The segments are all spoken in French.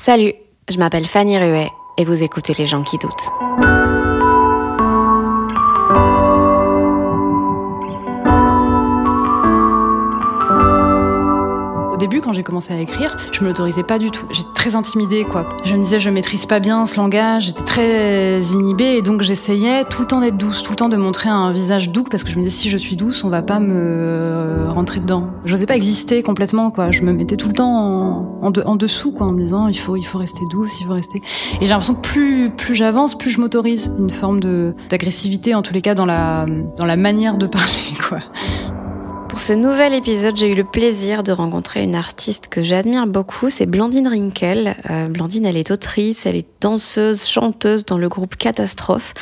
Salut, je m'appelle Fanny Ruet et vous écoutez Les gens qui doutent. Début, quand j'ai commencé à écrire, je me l'autorisais pas du tout. J'étais très intimidée, quoi. Je me disais, je maîtrise pas bien ce langage, j'étais très inhibée, et donc j'essayais tout le temps d'être douce, tout le temps de montrer un visage doux, parce que je me disais, si je suis douce, on va pas me rentrer dedans. Je n'osais pas exister complètement, quoi. Je me mettais tout le temps en, dessous, quoi, en me disant, il faut, rester douce, il faut rester. Et j'ai l'impression que plus, plus j'avance, plus je m'autorise une forme d'agressivité, en tous les cas, dans la, dans la manière de parler, quoi. Pour ce nouvel épisode, j'ai eu le plaisir de rencontrer une artiste que j'admire beaucoup, c'est Blandine Rinkel. Euh, Blandine, elle est autrice, elle est danseuse, chanteuse dans le groupe Catastrophe.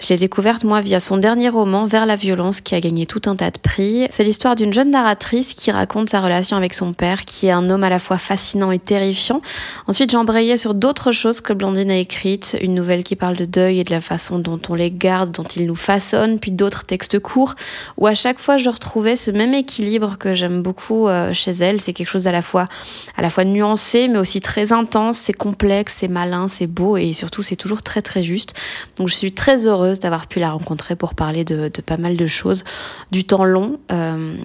Je l'ai découverte moi via son dernier roman Vers la violence qui a gagné tout un tas de prix. C'est l'histoire d'une jeune narratrice qui raconte sa relation avec son père qui est un homme à la fois fascinant et terrifiant. Ensuite, j'embrayais sur d'autres choses que Blandine a écrites, une nouvelle qui parle de deuil et de la façon dont on les garde, dont ils nous façonnent, puis d'autres textes courts où à chaque fois je retrouvais ce même équilibre que j'aime beaucoup euh, chez elle. C'est quelque chose à la fois, à la fois nuancé, mais aussi très intense. C'est complexe, c'est malin, c'est beau et surtout c'est toujours très très juste. Donc je suis très heureuse d'avoir pu la rencontrer pour parler de, pas mal de choses, du temps long euh,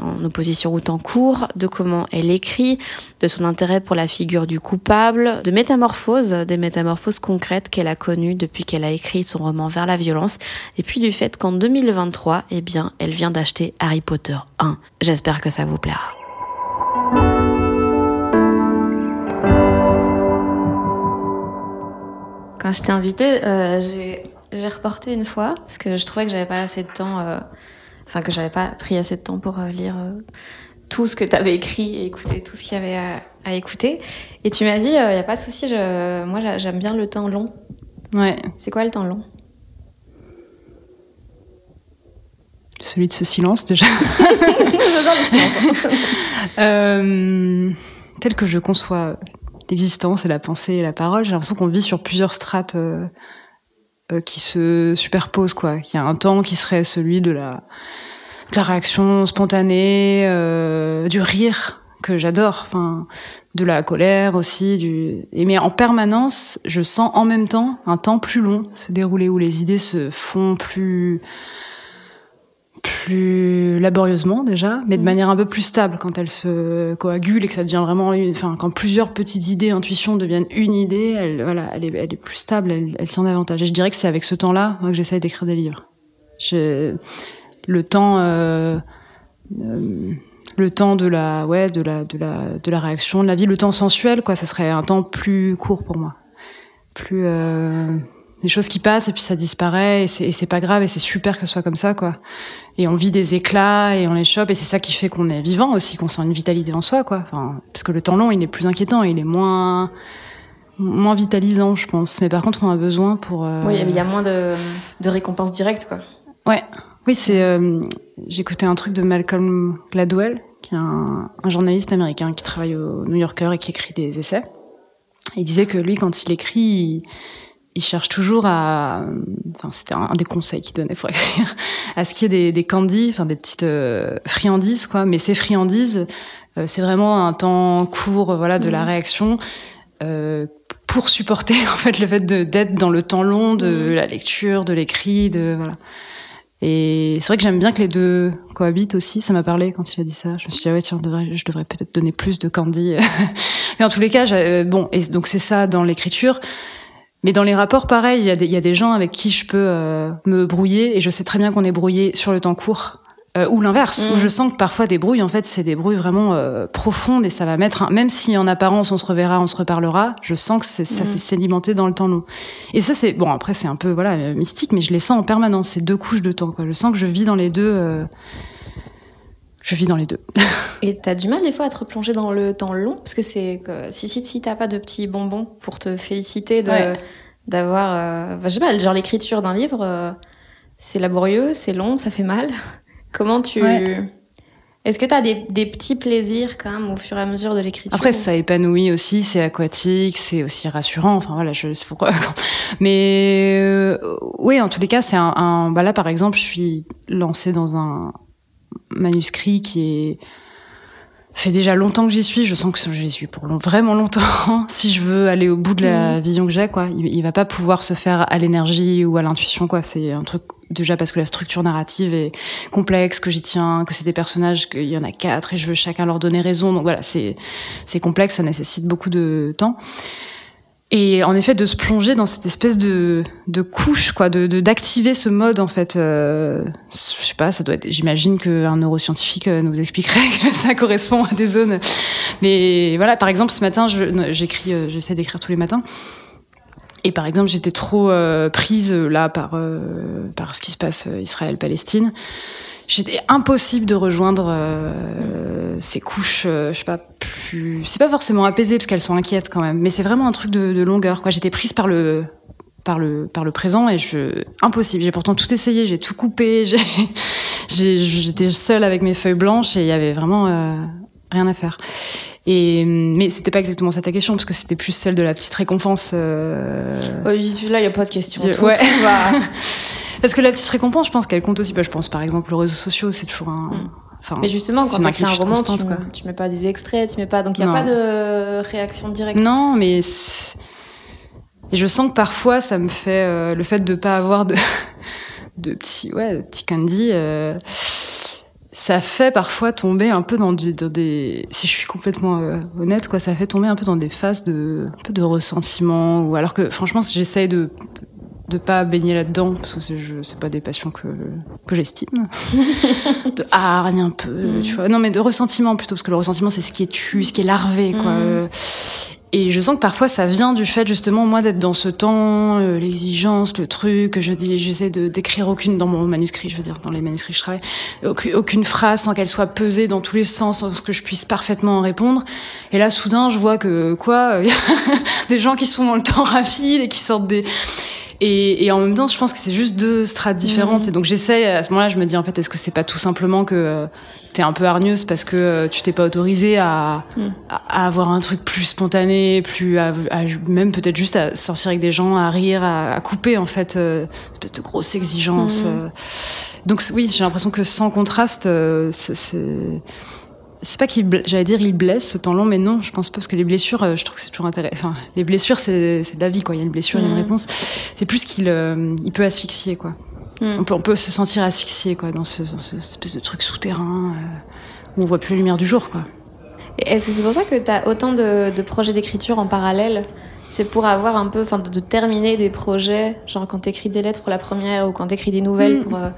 en opposition au temps court, de comment elle écrit, de son intérêt pour la figure du coupable, de métamorphoses, des métamorphoses concrètes qu'elle a connues depuis qu'elle a écrit son roman Vers la violence, et puis du fait qu'en 2023, eh bien, elle vient d'acheter Harry Potter 1. J'espère que ça vous plaira. Quand je t'ai invitée, euh, j'ai reporté une fois parce que je trouvais que j'avais pas assez de temps, euh, enfin que j'avais pas pris assez de temps pour euh, lire euh, tout ce que tu avais écrit et écouter tout ce qu'il y avait à, à, écouter. Et tu m'as dit, il euh, y a pas de souci, moi j'aime bien le temps long. Ouais. C'est quoi le temps long? Celui de ce silence déjà. euh, tel que je conçois l'existence et la pensée et la parole, j'ai l'impression qu'on vit sur plusieurs strates euh, euh, qui se superposent. Quoi. Il y a un temps qui serait celui de la, de la réaction spontanée, euh, du rire que j'adore, enfin, de la colère aussi. Du... Et mais en permanence, je sens en même temps un temps plus long se dérouler où les idées se font plus plus laborieusement déjà, mais de manière un peu plus stable quand elle se coagule et que ça devient vraiment, une, enfin quand plusieurs petites idées, intuitions deviennent une idée, elle, voilà, elle est, elle est plus stable, elle, elle tient davantage. Et je dirais que c'est avec ce temps-là que j'essaye d'écrire des livres. Je, le temps, euh, euh, le temps de la, ouais, de la, de la, de la réaction, de la vie, le temps sensuel, quoi, ça serait un temps plus court pour moi, plus. Euh, des choses qui passent et puis ça disparaît et c'est pas grave et c'est super que ce soit comme ça quoi. Et on vit des éclats et on les chope et c'est ça qui fait qu'on est vivant aussi qu'on sent une vitalité en soi quoi. Enfin, parce que le temps long il est plus inquiétant il est moins moins vitalisant je pense. Mais par contre on a besoin pour euh... oui il y a moins de, de récompenses directes quoi. Ouais. Oui c'est euh, écouté un truc de Malcolm Gladwell qui est un, un journaliste américain qui travaille au New Yorker et qui écrit des essais. Il disait que lui quand il écrit il il cherche toujours à, enfin c'était un, des conseils qu'il donnait pour écrire, à ce qu'il y ait des, des candies, enfin des petites euh, friandises quoi. Mais ces friandises, euh, c'est vraiment un temps court, voilà, de mmh. la réaction euh, pour supporter en fait le fait d'être dans le temps long de mmh. la lecture, de l'écrit, de voilà. Et c'est vrai que j'aime bien que les deux cohabitent aussi. Ça m'a parlé quand il a dit ça. Je me suis dit, ah ouais, tiens, je devrais peut-être donner plus de candy. Mais en tous les cas, euh, bon, et donc c'est ça dans l'écriture. Mais dans les rapports, pareil, il y, a des, il y a des gens avec qui je peux euh, me brouiller, et je sais très bien qu'on est brouillé sur le temps court. Euh, ou l'inverse, où mm. je sens que parfois des brouilles, en fait, c'est des brouilles vraiment euh, profondes et ça va mettre, un... même si en apparence on se reverra, on se reparlera, je sens que c'est, ça mm. s'est sédimenté dans le temps long. Et ça, c'est bon. Après, c'est un peu voilà mystique, mais je les sens en permanence. C'est deux couches de temps. Quoi. Je sens que je vis dans les deux. Je vis dans les deux. et t'as du mal des fois à te replonger dans le temps long, parce que c'est que si si si t'as pas de petits bonbons pour te féliciter de d'avoir, euh... je sais pas, genre l'écriture d'un livre, euh, c'est laborieux, c'est long, ça fait mal. Comment tu... Est-ce que tu as des, des, petits plaisirs quand même au fur et à mesure de l'écriture? Après, ça épanouit aussi, c'est aquatique, c'est aussi rassurant. Enfin voilà, je sais pourquoi. Mais euh, oui, en tous les cas, c'est un, un. Bah là, par exemple, je suis lancée dans un manuscrit qui est fait déjà longtemps que j'y suis. Je sens que j'y suis pour vraiment longtemps. si je veux aller au bout de la mmh. vision que j'ai, quoi, il, il, va pas pouvoir se faire à l'énergie ou à l'intuition, quoi. C'est un truc déjà parce que la structure narrative est complexe, que j'y tiens, que c'est des personnages, qu'il y en a quatre et je veux chacun leur donner raison. Donc voilà, c'est c'est complexe, ça nécessite beaucoup de temps. Et en effet, de se plonger dans cette espèce de, de couche, quoi, de d'activer ce mode, en fait. Euh, je sais pas, ça doit être. J'imagine qu'un neuroscientifique euh, nous expliquerait que ça correspond à des zones. Mais voilà, par exemple, ce matin, j'écris, euh, j'essaie d'écrire tous les matins. Et par exemple, j'étais trop euh, prise là par euh, par ce qui se passe Israël-Palestine. J'étais impossible de rejoindre euh, ces couches, je sais pas plus. C'est pas forcément apaisé parce qu'elles sont inquiètes quand même, mais c'est vraiment un truc de, de longueur. Quoi, j'étais prise par le par le par le présent et je impossible. J'ai pourtant tout essayé, j'ai tout coupé, j'ai j'étais seule avec mes feuilles blanches et il y avait vraiment rien à faire. Et mais c'était pas exactement ça ta question parce que c'était plus celle de la petite récompense. Euh... Suis là, il y a pas de question. Tout, ouais. va... parce que la petite récompense, je pense qu'elle compte aussi. Bah, je pense par exemple aux réseaux sociaux, c'est toujours un. Mm. Enfin, mais justement, quand tu écris un roman, tu, quoi. tu mets pas des extraits, tu mets pas, donc il y a pas de réaction directe. Non, mais et je sens que parfois ça me fait euh, le fait de pas avoir de de petits ouais de petits candy. Euh, ça fait parfois tomber un peu dans, des, si je suis complètement euh, honnête, quoi, ça fait tomber un peu dans des phases de, un peu de ressentiment, ou alors que franchement, j'essaye de de pas baigner là-dedans parce que c'est c'est pas des passions que que j'estime de hargne un peu mm. tu vois non mais de ressentiment plutôt parce que le ressentiment c'est ce qui est tu ce qui est larvé quoi mm. Et je sens que parfois ça vient du fait justement moi d'être dans ce temps, euh, l'exigence, le truc. Je dis, j'essaie de d'écrire aucune dans mon manuscrit, je veux dire dans les manuscrits que je travaille, aucune, aucune phrase sans qu'elle soit pesée dans tous les sens, sans que je puisse parfaitement en répondre. Et là, soudain, je vois que quoi, des gens qui sont dans le temps rapide et qui sortent des et, et, en même temps, je pense que c'est juste deux strates différentes. Mmh. Et donc j'essaie, à ce moment-là, je me dis en fait, est-ce que c'est pas tout simplement que euh, t'es un peu hargneuse parce que euh, tu t'es pas autorisée à, mmh. à, avoir un truc plus spontané, plus à, même peut-être juste à sortir avec des gens, à rire, à, couper en fait, euh, une espèce de grosse exigence. Mmh. Euh. Donc oui, j'ai l'impression que sans contraste, c'est c'est pas qu'il j'allais dire il blesse ce temps long mais non je pense pas parce que les blessures euh, je trouve que c'est toujours intéressant enfin les blessures c'est c'est de la vie quoi il y a une blessure il y a une mm. réponse c'est plus qu'il euh, il peut asphyxier quoi mm. on peut on peut se sentir asphyxié quoi dans ce, dans ce espèce de truc souterrain euh, où on voit plus la lumière du jour quoi est-ce que c'est pour ça que tu as autant de, de projets d'écriture en parallèle? C'est pour avoir un peu, enfin, de, de, terminer des projets, genre quand t'écris des lettres pour la première ou quand t'écris des nouvelles mm. pour, euh,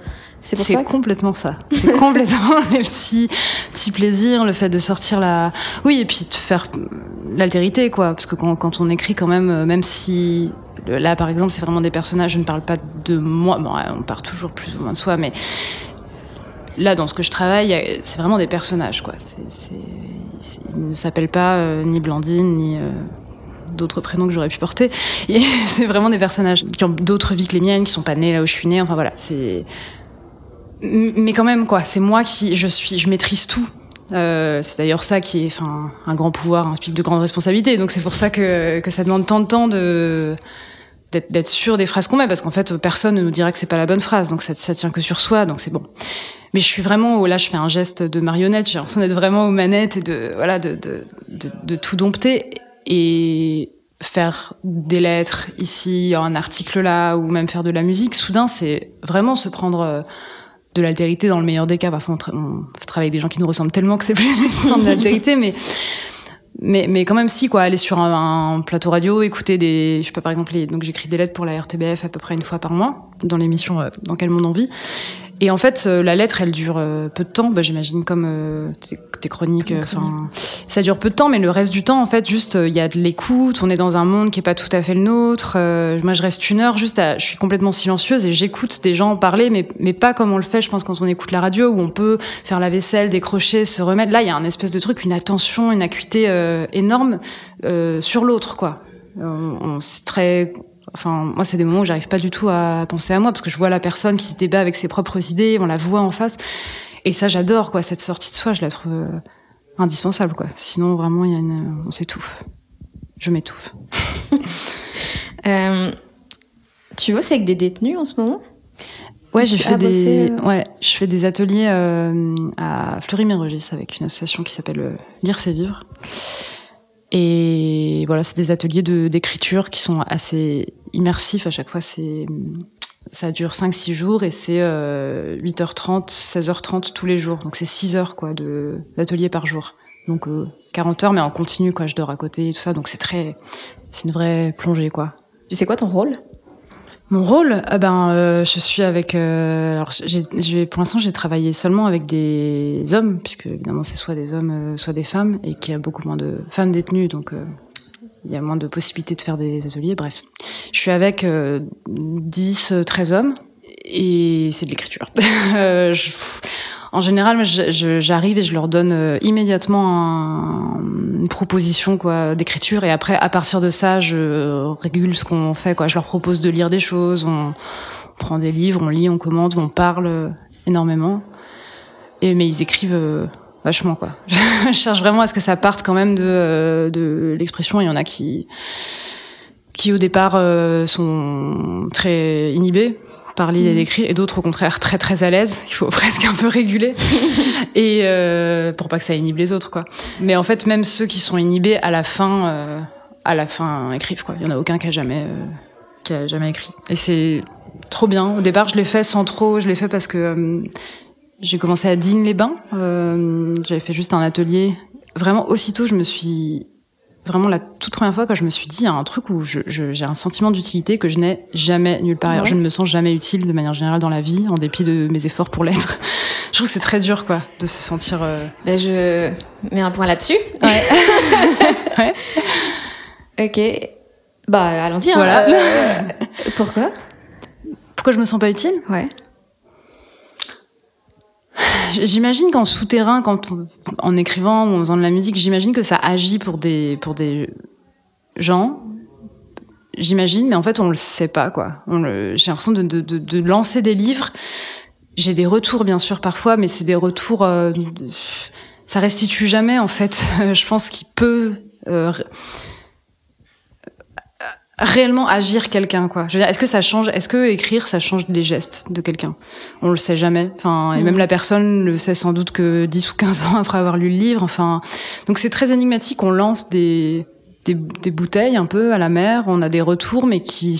c'est pour ça. C'est complètement ça. C'est complètement les petits, petits plaisirs, le fait de sortir la, oui, et puis de faire l'altérité, quoi. Parce que quand, quand on écrit quand même, même si là, par exemple, c'est vraiment des personnages, je ne parle pas de moi, bon, on part toujours plus ou moins de soi, mais là, dans ce que je travaille, c'est vraiment des personnages, quoi. C'est, ils ne s'appellent pas euh, ni Blandine, ni, euh, d'autres prénoms que j'aurais pu porter. c'est vraiment des personnages qui ont d'autres vies que les miennes, qui sont pas nés là où je suis née. Enfin voilà, c'est. Mais quand même quoi, c'est moi qui je suis, je maîtrise tout. Euh, c'est d'ailleurs ça qui est, enfin, un grand pouvoir, un pic de grande responsabilité. Donc c'est pour ça que que ça demande tant de temps de d'être sûr des phrases qu'on met parce qu'en fait personne ne nous dira que c'est pas la bonne phrase donc ça, ça tient que sur soi donc c'est bon mais je suis vraiment là je fais un geste de marionnette j'ai l'impression d'être vraiment aux manettes et de voilà de, de, de, de tout dompter et faire des lettres ici, un article là, ou même faire de la musique, soudain, c'est vraiment se prendre euh, de l'altérité dans le meilleur des cas. Parfois, on, tra on, travaille avec des gens qui nous ressemblent tellement que c'est plus de l'altérité, mais mais mais quand même si quoi aller sur un, un, plateau radio écouter des je sais pas par exemple les, donc j'écris des lettres pour la RTBF à peu près une fois par mois dans l'émission euh, dans quel monde on vit et en fait, euh, la lettre, elle dure euh, peu de temps. Bah, J'imagine comme euh, tes, chroniques. Enfin, ça dure peu de temps, mais le reste du temps, en fait, juste il y a de l'écoute. On est dans un monde qui est pas tout à fait le nôtre. moi, je reste une heure juste. À, je suis complètement silencieuse et j'écoute des gens parler, mais mais pas comme on le fait, je pense, quand on écoute la radio, où on peut faire la vaisselle, décrocher, se remettre. Là, il y a un espèce de truc, une attention, une acuité énorme sur l'autre, quoi. on, c'est très Enfin, moi, c'est des moments où j'arrive pas du tout à penser à moi parce que je vois la personne qui se débat avec ses propres idées, on la voit en face. Et ça, j'adore, quoi. Cette sortie de soi, je la trouve euh, indispensable, quoi. Sinon, vraiment, il y a une, on s'étouffe. Je m'étouffe. euh, tu bosses avec des détenus en ce moment? Ouais, j'ai fait des, euh, ouais, je fais des ateliers euh, à Fleury-Mérogis avec une association qui s'appelle Lire c'est vivre. Et voilà, c'est des ateliers de d'écriture qui sont assez immersifs. À chaque fois, c'est ça dure 5-6 jours et c'est euh, 8h30, 16h30 tous les jours. Donc c'est 6 heures quoi de d'atelier par jour. Donc euh, 40 heures mais en continu quoi, je dors à côté et tout ça. Donc c'est très c'est une vraie plongée quoi. Tu sais quoi ton rôle? Mon rôle, eh ben, euh, je suis avec. Euh, alors, j'ai, pour l'instant, j'ai travaillé seulement avec des hommes, puisque évidemment, c'est soit des hommes, euh, soit des femmes, et qu'il y a beaucoup moins de femmes détenues, donc euh, il y a moins de possibilités de faire des ateliers. Bref, je suis avec 10, 13 hommes, et c'est de l'écriture. je, en général, j'arrive et je leur donne euh, immédiatement un, une proposition d'écriture et après à partir de ça, je régule ce qu'on fait quoi. Je leur propose de lire des choses, on, prend des livres, on lit, on commente, on parle euh, énormément. Et mais ils écrivent euh, vachement quoi. je cherche vraiment à ce que ça parte quand même de de l'expression. Il y en a qui qui au départ sont très inhibés parler et d'écrire, et d'autres au contraire très très à l'aise. Il faut presque un peu réguler et euh, pour pas que ça inhibe les autres quoi. Mais en fait même ceux qui sont inhibés à la fin, euh, à la fin écrivent quoi. Il y en a aucun qui a jamais euh, qui a jamais écrit. Et c'est trop bien. Au départ je l'ai fait sans trop, je l'ai fait parce que euh, j'ai commencé à Digne-les-Bains. Euh, J'avais fait juste un atelier. Vraiment aussitôt je me suis vraiment la toute première fois quand je me suis dit, il y a un truc où j'ai je, j'ai un sentiment d'utilité que je n'ai jamais nulle part ailleurs. Je ne me sens jamais utile de manière générale dans la vie, en dépit de mes efforts pour l'être. je trouve que c'est très dur, quoi, de se sentir. Euh... Ben je mets un point là-dessus. Ouais. ouais. Ok. Bah, allons-y. Hein. Voilà. Euh, pourquoi? Pourquoi je me sens pas utile? Ouais. J'imagine qu'en souterrain, quand on, en écrivant ou en faisant de la musique, j'imagine que ça agit pour des pour des gens. J'imagine, mais en fait, on le sait pas quoi. J'ai l'impression de, de, de, de, lancer des livres. J'ai des retours bien sûr parfois, mais c'est des retours. Euh, ça restitue jamais en fait. Je pense qu'il peut. Euh, réellement agir quelqu'un quoi. Je veux dire, est-ce que ça change Est-ce que écrire ça change les gestes de quelqu'un? On le sait jamais. Enfin, et même la personne le sait sans doute que 10 ou 15 ans après avoir lu le livre. Enfin, donc c'est très énigmatique. On lance des, des, des bouteilles un peu à la mer. On a des retours, mais qui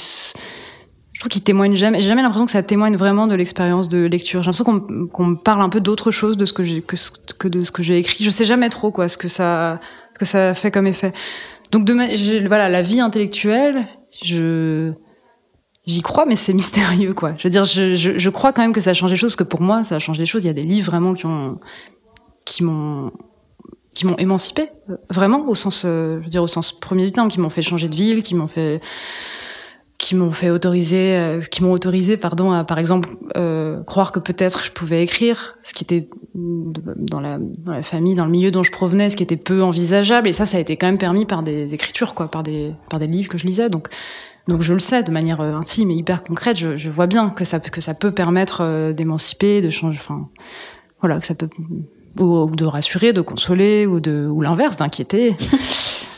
je trouve qu'ils témoignent jamais. J'ai jamais l'impression que ça témoigne vraiment de l'expérience de lecture. J'ai l'impression qu'on qu'on me parle un peu d'autre chose de ce que j'ai que, que de ce que j'ai écrit. Je sais jamais trop quoi ce que ça ce que ça fait comme effet. Donc de voilà, la vie intellectuelle, je j'y crois, mais c'est mystérieux quoi. Je veux dire, je, je, je, crois quand même que ça a changé les choses parce que pour moi, ça a changé les choses. Il y a des livres vraiment qui ont qui m'ont qui m'ont émancipé vraiment au sens je veux dire au sens premier du terme qui m'ont fait changer de ville qui m'ont fait qui m'ont fait autoriser, euh, qui m'ont autorisé, pardon, à par exemple euh, croire que peut-être je pouvais écrire, ce qui était dans la, dans la famille, dans le milieu dont je provenais, ce qui était peu envisageable. Et ça, ça a été quand même permis par des écritures, quoi, par des par des livres que je lisais. Donc donc je le sais de manière euh, intime et hyper concrète. Je, je vois bien que ça que ça peut permettre euh, d'émanciper, de changer, enfin voilà, que ça peut ou, ou de rassurer, de consoler, ou de ou l'inverse, d'inquiéter.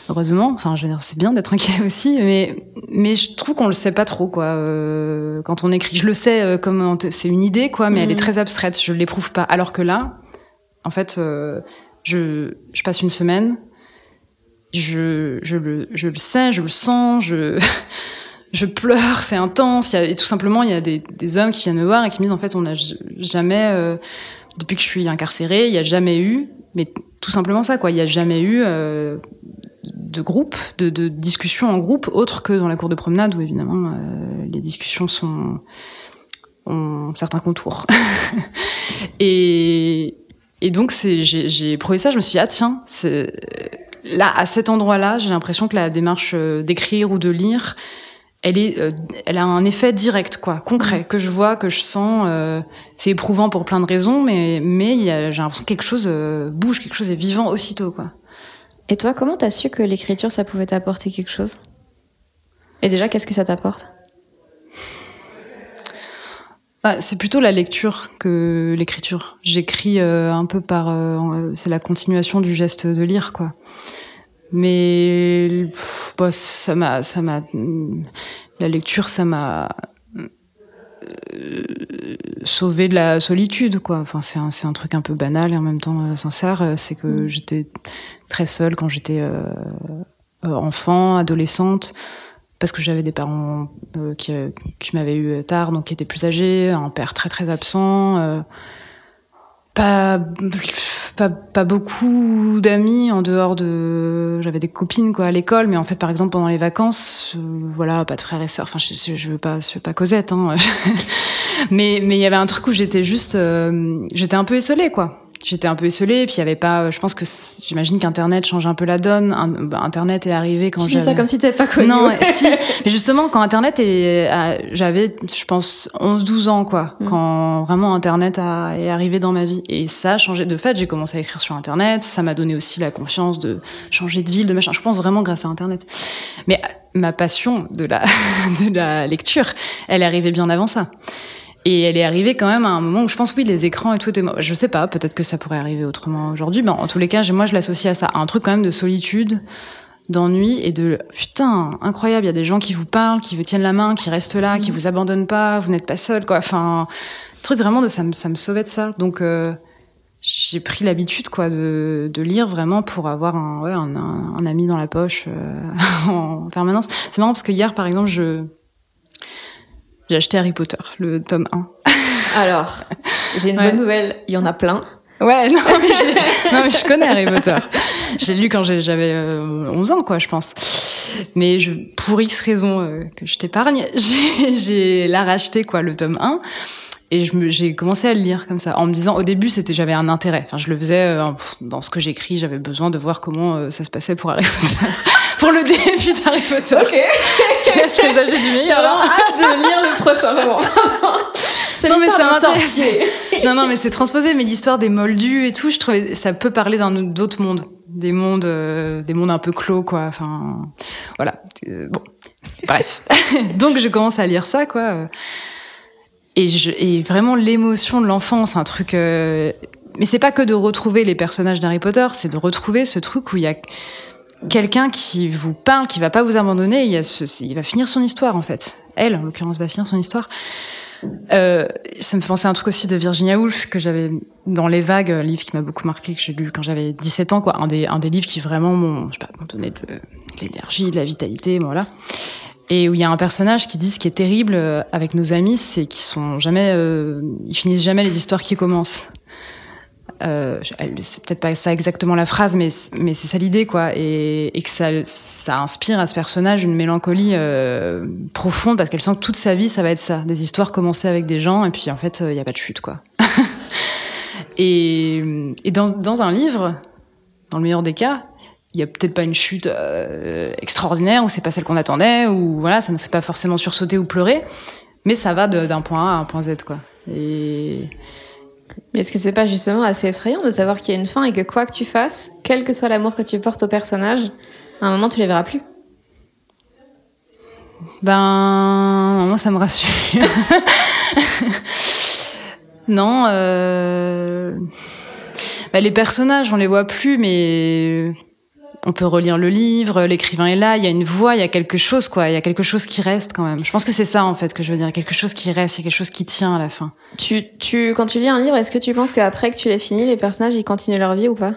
heureusement. Enfin, je veux dire, c'est bien d'être inquiet aussi, mais mais je trouve qu'on le sait pas trop quoi. Euh, quand on écrit, je le sais euh, comme c'est une idée quoi, mais mmh. elle est très abstraite. Je l'éprouve pas. Alors que là, en fait, euh, je je passe une semaine je, je, le, je le sais, je le sens, je, je pleure, c'est intense. Il y a, et tout simplement, il y a des, des hommes qui viennent me voir et qui me disent en fait, on n'a jamais, depuis que je suis incarcérée, il n'y a jamais eu, mais tout simplement ça, quoi. Il n'y a jamais eu de groupe, de, de discussion en groupe, autre que dans la cour de promenade où évidemment euh, les discussions sont ont certains contours. et, et donc j'ai, prouvé ça. Je me suis dit ah tiens, là à cet endroit-là, j'ai l'impression que la démarche euh, d'écrire ou de lire elle est, euh, elle a un effet direct, quoi, concret, que je vois, que je sens. Euh, c'est éprouvant pour plein de raisons, mais mais j'ai l'impression que quelque chose euh, bouge, quelque chose est vivant aussitôt, quoi. Et toi, comment t'as su que l'écriture, ça pouvait t'apporter quelque chose? Et déjà, qu'est-ce que ça t'apporte? Bah, c'est plutôt la lecture que l'écriture. J'écris un peu par, c'est la continuation du geste de lire, quoi. Mais pff, bah, ça m'a, ça m'a, la lecture, ça m'a euh, sauvé de la solitude, quoi. Enfin, c'est un, c'est un truc un peu banal et en même temps euh, sincère. C'est que Mm. j'étais très seule quand j'étais euh, euh, enfant, adolescente, parce que j'avais des parents euh, qui, euh, qui m'avaient eu tard, donc qui étaient plus âgés, un père très très absent. euh, pas, pas, pas beaucoup d'amis en dehors de. J'avais des copines quoi à l'école, mais en fait, par exemple, pendant les vacances, euh, voilà, pas de frères et sœurs. Enfin, je, je, veux pas, je veux pas Cosette, hein. mais mais il y avait un truc où j'étais juste, euh, j'étais un peu esselée quoi. J'étais un peu esselée, puis il y avait pas. Je pense que j'imagine qu'Internet change un peu la donne. Bah, Internet est arrivé quand Tu dis ça j'avais- comme si t'avais pas connu. non, si. Mais justement, quand Internet est, j'avais, je pense, 11-12 ans, quoi. Mm. Quand vraiment Internet a, est arrivé dans ma vie. Et ça a changé. De fait, j'ai commencé à écrire sur Internet. Ça m'a donné aussi la confiance de changer de ville, de machin. Je pense vraiment grâce à Internet. Mais ma passion de la, de la lecture, elle est arrivée bien avant ça. Et elle est arrivée quand même à un moment où je pense, oui, les écrans et tout, je sais pas, peut-être que ça pourrait arriver autrement aujourd'hui, mais en tous les cas, moi, je l'associe à ça, à un truc quand même de solitude, d'ennui et de putain, incroyable, il y a des gens qui vous parlent, qui vous tiennent la main, qui restent là, qui vous abandonnent pas, vous n'êtes pas seul, quoi. Enfin, truc vraiment de ça me, ça me sauvait de ça. Donc, euh, j'ai pris l'habitude, quoi, de, de lire vraiment pour avoir un, ouais, un, un, un ami dans la poche euh, en permanence. C'est marrant parce que hier, par exemple, je j'ai acheté Harry Potter, le tome 1. Alors, j'ai une Ouais. bonne nouvelle, il y en a plein. Ouais, non mais, non, mais je connais Harry Potter. J'ai lu quand j'avais euh, 11 ans, quoi, je pense. Mais je, pour X raison euh, que je t'épargne, j'ai, la racheté, quoi, le tome 1. Et j'ai commencé à le lire comme ça, en me disant, au début, c'était, j'avais un intérêt. Enfin, je le faisais euh, dans ce que j'écris, j'avais besoin de voir comment euh, ça se passait pour Harry Potter. Pour le début d'Harry Potter. Ok. Je laisse présager du J'ai meilleur. vraiment hâte de lire le prochain, vraiment. Non, mais ça m'intéresse. non, non, mais c'est transposé. Mais l'histoire des moldus et tout, je trouvais ça peut parler d'un d'autres mondes, des mondes, euh, des mondes un peu clos, quoi. Enfin, voilà. Euh, bon, bref. Donc je commence à lire ça, quoi. Et je, et vraiment l'émotion de l'enfance, un truc. euh, Mais c'est pas que de retrouver les personnages d'Harry Potter, c'est de retrouver ce truc où il y a quelqu'un qui vous parle, qui va pas vous abandonner. Il, y a ce, il va finir son histoire, en fait. Elle, en l'occurrence, va finir son histoire. Euh, ça me fait penser à un truc aussi de Virginia Woolf que j'avais dans Les Vagues, un livre qui m'a beaucoup marqué, que j'ai lu quand j'avais 17 ans, quoi. Un des, un des livres qui vraiment m'ont, donné de, de l'énergie, de la vitalité, voilà. Et où il y a un personnage qui dit ce qui est terrible euh, avec nos amis, c'est qu'ils sont jamais, euh, ils finissent jamais les histoires qui commencent. Euh, c'est peut-être pas ça exactement la phrase, mais mais c'est ça l'idée quoi, et, que ça ça inspire à ce personnage une mélancolie euh, profonde parce qu'elle sent que toute sa vie ça va être ça, des histoires commencées avec des gens et puis en fait il y a pas de chute quoi. et et dans dans un livre, dans le meilleur des cas, il y a peut-être pas une chute euh, extraordinaire ou c'est pas celle qu'on attendait ou voilà ça ne fait pas forcément sursauter ou pleurer, mais ça va d'un point A à un point Z quoi. Et Mais est-ce que c'est pas justement assez effrayant de savoir qu'il y a une fin et que quoi que tu fasses, quel que soit l'amour que tu portes au personnage, à un moment tu les verras plus? Ben, moi, ça me rassure. non, euh... ben, les personnages, on les voit plus, mais on peut relire le livre, l'écrivain est là, il y a une voix, il y a quelque chose, quoi. Il y a quelque chose qui reste quand même. Je pense que c'est ça, en fait, que je veux dire. Quelque chose qui reste, il y a quelque chose qui tient à la fin. tu, tu, Quand tu lis un livre, est-ce que tu penses qu'après que tu l'aies fini, les personnages ils continuent leur vie ou pas?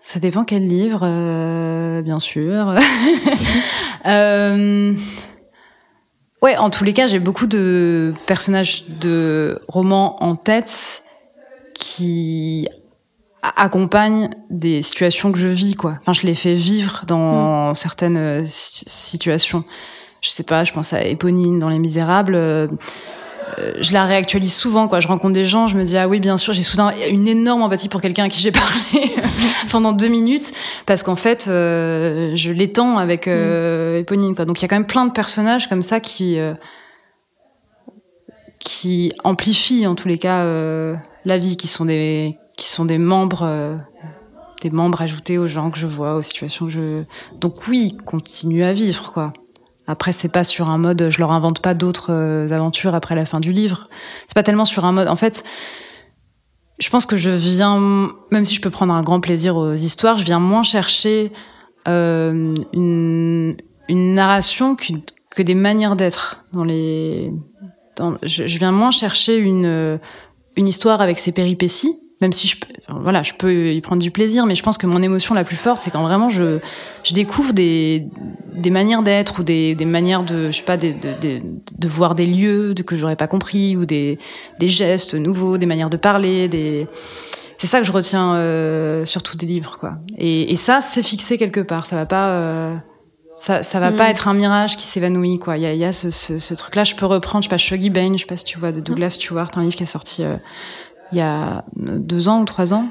Ça dépend quel livre, euh, bien sûr. euh, ouais, en tous les cas, j'ai beaucoup de personnages de romans en tête qui accompagnent des situations que je vis, quoi. Enfin, je les fais vivre dans mm. certaines euh, situations. Je sais pas, je pense à Éponine dans Les Misérables. Euh, euh, je la réactualise souvent quoi je rencontre des gens je me dis ah oui bien sûr j'ai soudain une énorme empathie pour quelqu'un à qui j'ai parlé pendant deux minutes parce qu'en fait euh, je l'étends avec euh, mm. Éponine quoi donc il y a quand même plein de personnages comme ça qui euh, qui amplifient en tous les cas euh, la vie qui sont des qui sont des membres des membres ajoutés aux gens que je vois aux situations que je donc oui continue à vivre quoi après, c'est pas sur un mode, je leur invente pas d'autres euh, aventures après la fin du livre. C'est pas tellement sur un mode. En fait, je pense que je viens, même si je peux prendre un grand plaisir aux histoires, je viens moins chercher euh, une, une narration que, que des manières d'être dans les. Je, je, viens moins chercher une une histoire avec ses péripéties même si je, voilà, je peux y prendre du plaisir, mais je pense que mon émotion la plus forte, c'est quand vraiment je, je découvre des, des manières d'être ou des, des manières de, je sais pas, de, de, de voir des lieux que j'aurais pas compris ou des, des gestes nouveaux, des manières de parler, des, c'est ça que je retiens euh, surtout des livres, quoi. Et, et ça, c'est fixé quelque part. Ça va pas, euh, ça, ça va pas mm. être un mirage qui s'évanouit, quoi. Il y a, y a ce, ce, ce truc-là. Je peux reprendre, je sais pas, Shuggy Bane, je sais pas si tu vois, de Douglas Stewart, un livre qui est sorti. Euh, il y a deux ans ou trois ans.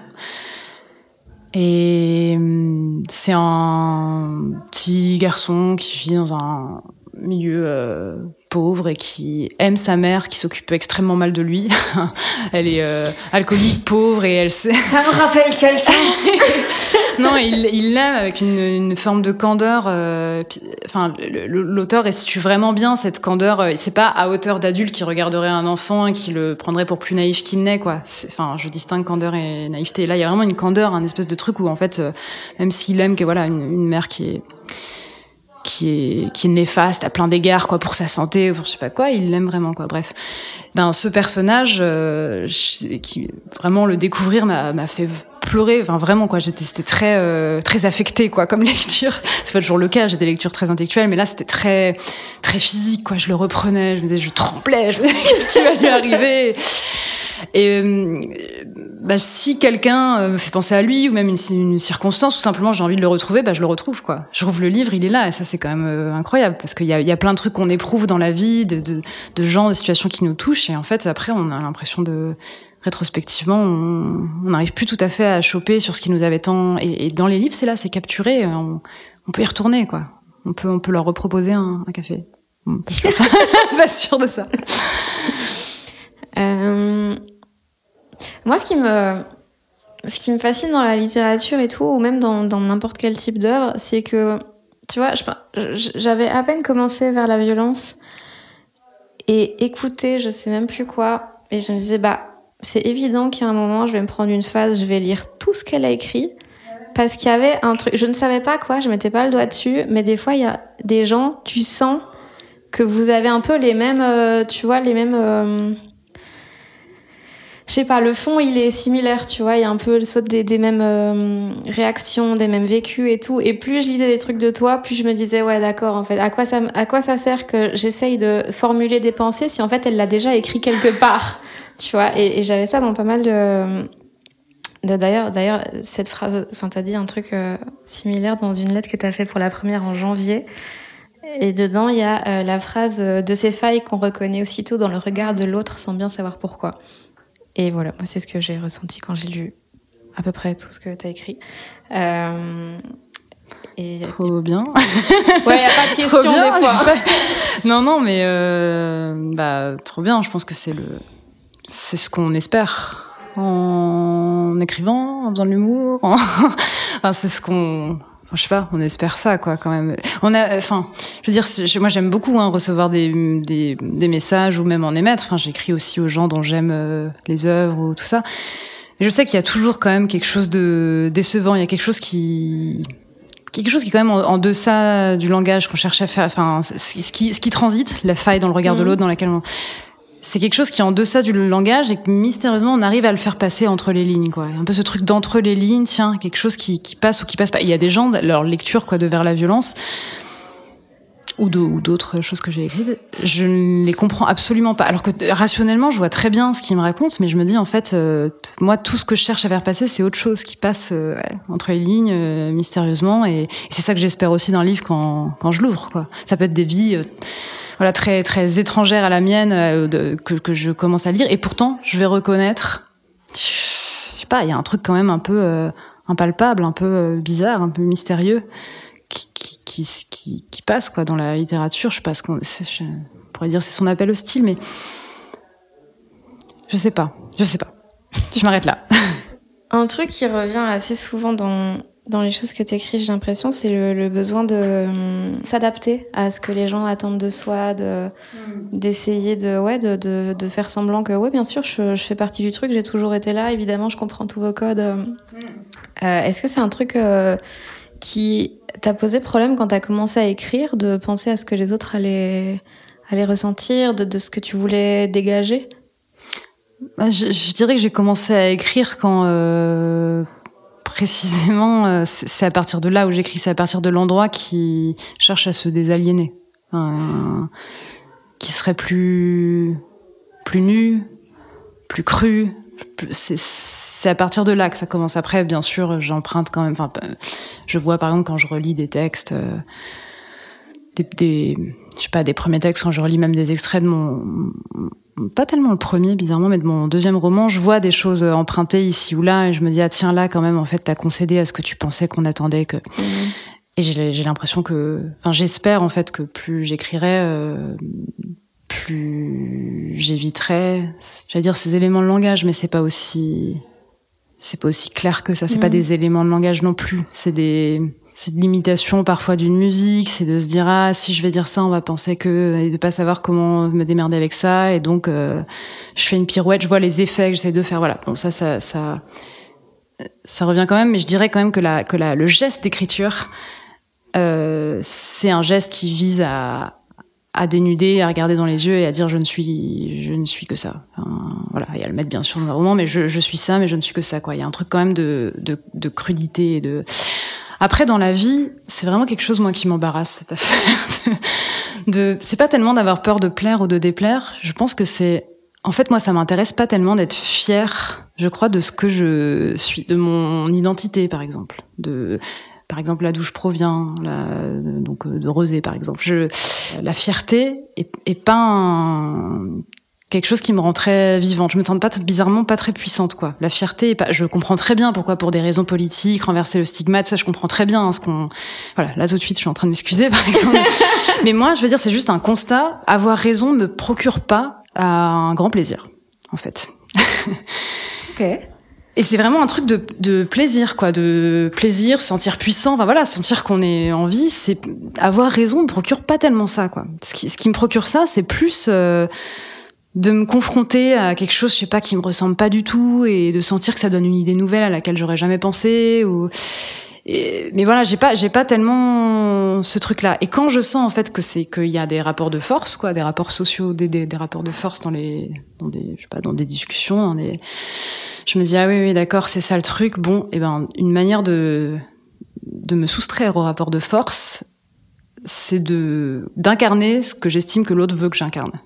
Et hum, c'est un petit garçon qui vit dans un milieu euh, pauvre et qui aime sa mère, qui s'occupe extrêmement mal de lui. elle est euh, alcoolique, pauvre et elle sait. Ça me rappelle quelqu'un. Non, il l'aime avec une, une, forme de candeur. Euh, enfin, l'auteur situe vraiment bien cette candeur. Euh, c'est pas à hauteur d'adulte qui regarderait un enfant qui le prendrait pour plus naïf qu'il n'est, quoi. Enfin, je distingue candeur et naïveté. Là, il y a vraiment une candeur, un espèce de truc où en fait, même s'il aime que voilà une, une mère qui est qui est qui est néfaste à plein d'égards quoi pour sa santé ou pour je sais pas quoi il l'aime vraiment quoi bref. Ben ce personnage euh, qui vraiment le découvrir m'a m'a fait pleurer enfin vraiment quoi. J'étais c'était très euh, très affecté quoi comme lecture. C'est pas toujours le cas j'ai des lectures très intellectuelles mais là c'était très très physique quoi. Je le reprenais je me disais je tremblais je me disais qu'est-ce qui va lui arriver? Et euh, bah, si quelqu'un euh, me fait penser à lui ou même une, circonstance ou simplement j'ai envie de le retrouver, bah, je le retrouve quoi. Je rouvre le livre, il est là et ça c'est quand même euh, incroyable parce qu'il y a, plein de trucs qu'on éprouve dans la vie, de, de, de, gens, de situations qui nous touchent et en fait après on a l'impression de rétrospectivement on n'arrive plus tout à fait à choper sur ce qui nous avait tant et, dans les livres c'est là, c'est capturé, on, peut y retourner quoi. On peut on peut leur reproposer un, café. pas, sûr. de ça. Euh, moi, ce qui me, ce qui me fascine dans la littérature et tout, ou même dans n'importe quel type d'œuvre, c'est que, tu vois, j'avais à peine commencé vers la violence et écouter, je sais même plus quoi, et je me disais, bah, c'est évident a un moment, je vais me prendre une phase, je vais lire tout ce qu'elle a écrit, parce qu'il y avait un truc, je ne savais pas quoi, je mettais pas le doigt dessus, mais des fois, il y a des gens, tu sens que vous avez un peu les mêmes, euh, tu vois, les mêmes... Euh, je sais pas, le fond il est similaire, tu vois, il y a un peu saut des, des mêmes euh, réactions, des mêmes vécus et tout. Et plus je lisais des trucs de toi, plus je me disais ouais d'accord en fait, à quoi ça à quoi ça sert que j'essaye de formuler des pensées si en fait elle l'a déjà écrit quelque part, tu vois. Et, j'avais ça dans pas mal de de d'ailleurs d'ailleurs cette phrase, enfin t'as dit un truc euh, similaire dans une lettre que t'as fait pour la première en janvier. Et dedans, il y a euh, la phrase de ces failles qu'on reconnaît aussitôt dans le regard de l'autre sans bien savoir pourquoi. Et voilà, moi, c'est ce que j'ai ressenti quand j'ai lu à peu près tout ce que tu as écrit. Euh, et, trop bien. Ouais, y a pas de question des fois. non, non, mais euh, bah trop bien. Je pense que c'est le, c'est ce qu'on espère en écrivant, en faisant de l'humour. En... enfin, c'est ce qu'on je sais pas, on espère ça quoi quand même. On a, enfin, je veux dire, moi j'aime beaucoup hein, recevoir des, des, des, messages ou même en émettre. Enfin, j'écris aussi aux gens dont j'aime euh, les œuvres ou tout ça. Mais je sais qu'il y a toujours quand même quelque chose de décevant. Il y a quelque chose qui quelque chose qui est quand même en, deçà du langage qu'on cherche à faire. Enfin, ce qui, ce qui transite, la faille dans le regard de mmh. l'autre dans laquelle on c'est quelque chose qui est en deçà du langage et que mystérieusement on arrive à le faire passer entre les lignes quoi. Un peu ce truc d'entre les lignes, tiens, quelque chose qui, qui passe ou qui passe pas. Il y a des gens leur lecture quoi de vers la violence ou d'autres choses que j'ai écrites, je ne les comprends absolument pas. Alors que rationnellement, je vois très bien ce qu'ils me racontent, mais je me dis en fait, euh, moi, tout ce que je cherche à faire passer, c'est autre chose qui passe euh, entre les lignes euh, mystérieusement, et, c'est ça que j'espère aussi d'un livre quand, quand je l'ouvre. Quoi. Ça peut être des vies voilà très très étrangères à la mienne que, que je commence à lire, et pourtant, je vais reconnaître, je sais pas, il y a un truc quand même un peu impalpable, un peu bizarre, un peu mystérieux qui, qui, qui, qui, passe quoi dans la littérature. Je sais pas ce qu'on je pourrais dire c'est son appel au style, mais je sais pas, je sais pas. Je m'arrête là. Un truc qui revient assez souvent dans dans les choses que tu écris, j'ai l'impression, c'est le, le, besoin de euh, s'adapter à ce que les gens attendent de soi, de mm. d'essayer de ouais de, de, de, faire semblant que ouais bien sûr je, je fais partie du truc, j'ai toujours été là, évidemment je comprends tous vos codes. Mm. Euh, Est-ce que c'est un truc euh, qui t'a posé problème quand t'as commencé à écrire de penser à ce que les autres allaient, allaient ressentir, de, de ce que tu voulais dégager? Bah, je, je, dirais que j'ai commencé à écrire quand euh, précisément euh, c'est à partir de là où j'écris, c'est à partir de l'endroit qui cherche à se désaliéner, qui serait plus plus nu, plus cru. C'est à partir de là que ça commence. Après, bien sûr, j'emprunte quand même. Enfin, je vois par exemple quand je relis des textes, euh, des, des, je sais pas, des premiers textes quand je relis même des extraits de mon, pas tellement le premier bizarrement, mais de mon deuxième roman, je vois des choses empruntées ici ou là et je me dis ah tiens là quand même en fait t'as concédé à ce que tu pensais qu'on attendait que. Mmh. Et j'ai l'impression que, enfin j'espère en fait que plus j'écrirai, euh, plus j'éviterai, j'allais dire ces éléments de langage, mais c'est pas aussi c'est pas aussi clair que ça. C'est pas mm. des éléments de langage non plus. C'est des c'est de l'imitation parfois d'une musique. C'est de se dire ah si je vais dire ça, on va penser que et de pas savoir comment me démerder avec ça. Et donc euh, je fais une pirouette, je vois les effets que j'essaie de faire. Voilà. Bon ça ça ça ça revient quand même. Mais je dirais quand même que la que la le geste d'écriture euh, c'est un geste qui vise à à dénuder, à regarder dans les yeux et à dire je ne suis, je ne suis que ça. Voilà, il y a le mettre bien sûr dans le roman, mais je, je, suis ça, mais je ne suis que ça. Quoi, il y a un truc quand même de, de, de crudité de. Après, dans la vie, c'est vraiment quelque chose moi qui m'embarrasse cette affaire. De, de c'est pas tellement d'avoir peur de plaire ou de déplaire. Je pense que c'est, en fait, moi, ça m'intéresse pas tellement d'être fière. Je crois de ce que je suis, de mon identité, par exemple, de par exemple là d'où je proviens, donc euh, de Rosé par exemple. Je, la fierté est, pas quelque chose qui me rend très vivante. Je me sens pas bizarrement pas très puissante quoi. La fierté, est pas, je comprends très bien pourquoi pour des raisons politiques renverser le stigmate, ça je comprends très bien hein, ce qu'on. Voilà, là tout de suite je suis en train de m'excuser par exemple. Mais moi je veux dire c'est juste un constat. Avoir raison me procure pas un grand plaisir en fait. ok. Et c'est vraiment un truc de, de, plaisir, quoi, de plaisir, sentir puissant, enfin voilà, sentir qu'on est en vie, c'est avoir raison me procure pas tellement ça, quoi. Ce qui, ce qui me procure ça, c'est plus euh, de me confronter à quelque chose, je sais pas, qui me ressemble pas du tout, et de sentir que ça donne une idée nouvelle à laquelle j'aurais jamais pensé, ou mais voilà, j'ai pas, j'ai pas tellement ce truc-là. Et quand je sens en fait que c'est qu'il y a des rapports de force, quoi, des rapports sociaux, des, des, des, rapports de force dans les, dans des, je sais pas, dans des discussions, dans des, je me dis ah oui, oui, d'accord, c'est ça le truc. Bon, et eh ben une manière de de me soustraire au rapport de force, c'est de d'incarner ce que j'estime que l'autre veut que j'incarne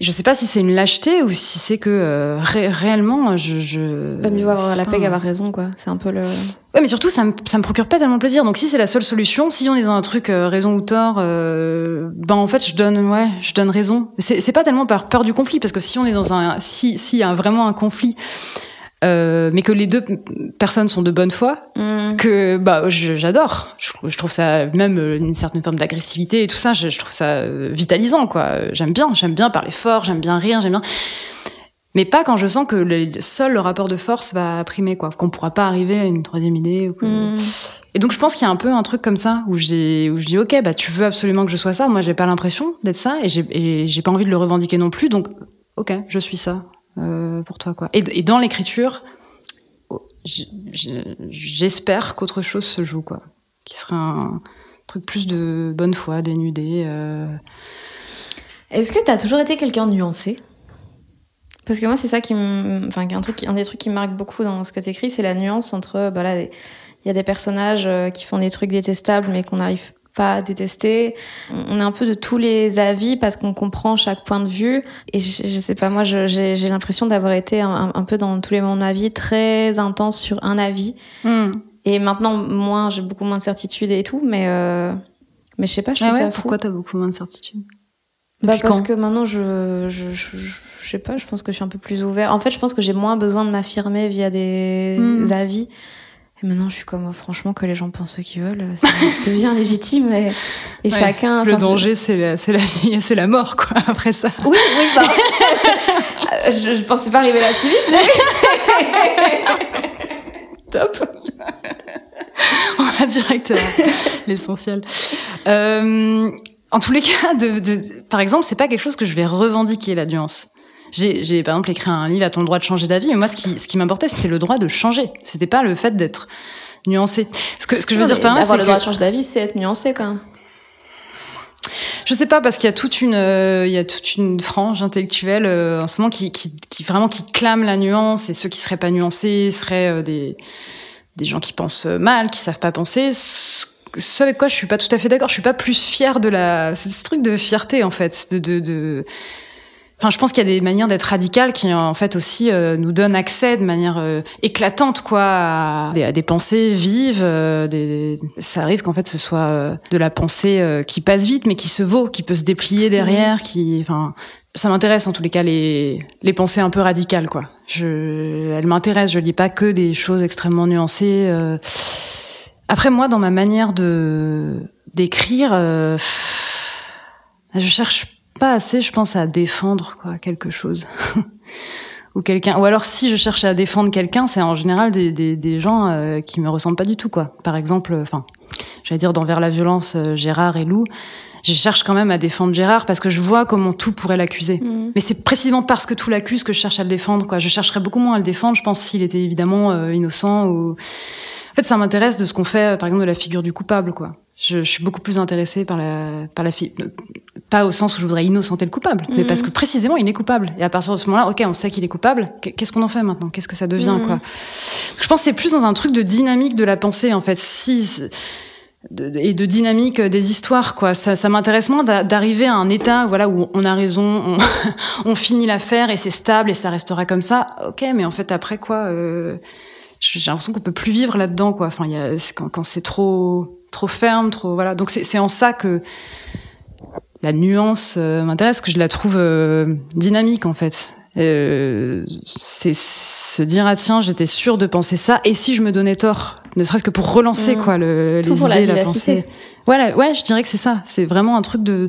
je sais pas si c'est une lâcheté ou si c'est que euh, réellement je, je pas mieux avoir la paix qu'avoir raison quoi. C'est un peu le ouais mais surtout ça me ça me procure pas tellement plaisir. Donc si c'est la seule solution si on est dans un truc euh, raison ou tort euh, ben en fait je donne ouais je donne raison. C'est pas tellement par peur du conflit parce que si on est dans un si s'il y a vraiment un conflit euh, mais que les deux personnes sont de bonne foi, mm. que bah j'adore. Je, trouve ça même euh, une certaine forme d'agressivité et tout ça. Je, trouve ça euh, vitalisant quoi. J'aime bien, j'aime bien parler fort, j'aime bien rire, j'aime bien. Mais pas quand je sens que le, seul le rapport de force va primer quoi, qu'on pourra pas arriver à une troisième idée. Ou mm. Et donc je pense qu'il y a un peu un truc comme ça où j'ai où je dis ok bah tu veux absolument que je sois ça. Moi j'ai pas l'impression d'être ça et j'ai pas envie de le revendiquer non plus. Donc ok je suis ça. Euh, pour toi quoi. Et, et dans l'écriture, oh, j'espère qu'autre chose se joue quoi, qui serait un truc plus de bonne foi, dénudé. Euh... Est-ce que t'as toujours été quelqu'un nuancé? Parce que moi, c'est ça qui me. Enfin, un, truc, un des trucs qui me marque beaucoup dans ce que t'écris, c'est la nuance entre. Bah là, il y a des personnages euh, qui font des trucs détestables, mais qu'on n'arrive pas détester. On est un peu de tous les avis parce qu'on comprend chaque point de vue. Et je, je sais pas, moi, j'ai l'impression d'avoir été un, un peu dans tous les moments de ma vie très intense sur un avis. Hmm. Et maintenant, moins, j'ai beaucoup moins de certitude et tout, mais. Euh... Mais je sais pas, je trouve Ah ouais, ça fou. pourquoi t'as beaucoup moins de certitude Bah parce que maintenant je, je, je, je- je sais pas, je pense que je suis un peu plus ouvert. En fait, je pense que j'ai moins besoin de m'affirmer via des Mm. avis. Et maintenant, je suis comme, oh, franchement, que les gens pensent ce qu'ils veulent, c'est c'est bien légitime. Et, et Ouais. chacun. Le danger, c'est la, c'est la, c'est la mort, quoi, après ça. Oui, oui, bah. je, je pensais pas arriver là si vite. mais- Top. On va direct à l'essentiel. Euh, en tous les cas, de, de, par exemple, c'est pas quelque chose que je vais revendiquer, la nuance. J'ai, par exemple, écrit un livre à ton droit de changer d'avis, mais moi, ce qui, ce qui m'importait, c'était le droit de changer. C'était pas le fait d'être nuancé. Ce que, ce que je veux dire par là, Avoir c'est le droit que, de changer d'avis, c'est être nuancé quand même. je sais pas, parce qu'il y a toute une, euh, il y a toute une frange intellectuelle, euh, en ce moment qui, qui, qui vraiment, qui clame la nuance, et ceux qui seraient pas nuancés seraient euh, des, des gens qui pensent mal, qui savent pas penser. Ce ce avec quoi je suis pas tout à fait d'accord. Je suis pas plus fière de la, c'est ce truc de fierté en fait, de, de, de... Enfin, je pense qu'il y a des manières d'être radicales qui en fait aussi euh, nous donnent accès de manière euh, éclatante quoi à des, à des pensées vives. euh, des... Ça arrive qu'en fait ce soit euh, de la pensée euh, qui passe vite mais qui se vaut, qui peut se déplier derrière, qui, enfin, ça m'intéresse en tous les cas les les pensées un peu radicales quoi. Je, elles m'intéressent. Je lis pas que des choses extrêmement nuancées. euh. Après moi, dans ma manière de d'écrire, euh, je cherche pas assez, je pense, à défendre quoi quelque chose ou quelqu'un. Ou alors si je cherche à défendre quelqu'un, c'est en général des des, des gens euh, qui me ressemblent pas du tout quoi. Par exemple, enfin, j'allais dire dans Vers la violence, euh, Gérard et Lou. Je cherche quand même à défendre Gérard parce que je vois comment tout pourrait l'accuser. Mais c'est précisément parce que tout l'accuse que je cherche à le défendre. Quoi. Je chercherais beaucoup moins à le défendre, je pense, s'il était évidemment euh, innocent. Ou... En fait, ça m'intéresse de ce qu'on fait, euh, par exemple, de la figure du coupable. Quoi. Je, je suis beaucoup plus intéressée par la, par la fi- Pas au sens où je voudrais innocenter le coupable, mais Mhm. parce que précisément, il est coupable. Et à partir de ce moment-là, ok, on sait qu'il est coupable. Qu'est-ce qu'on en fait maintenant? Qu'est-ce que ça devient Mhm. quoi? Je pense que c'est plus dans un truc de dynamique de la pensée, en fait. Si et de dynamique des histoires quoi ça, ça m'intéresse moins d'a- d'arriver à un état voilà où on a raison on, on finit l'affaire et c'est stable et ça restera comme ça ok mais en fait après quoi euh, j'ai l'impression qu'on peut plus vivre là dedans quoi enfin y a quand c'est trop trop ferme trop voilà donc c'est en ça que la nuance euh, m'intéresse que je la trouve euh, dynamique en fait euh, c'est se dire ah tiens j'étais sûre de penser ça et si je me donnais tort ne serait-ce que pour relancer Mhm. quoi le, Tout les pour la idées la vivacité. pensée voilà ouais je dirais que c'est ça c'est vraiment un truc de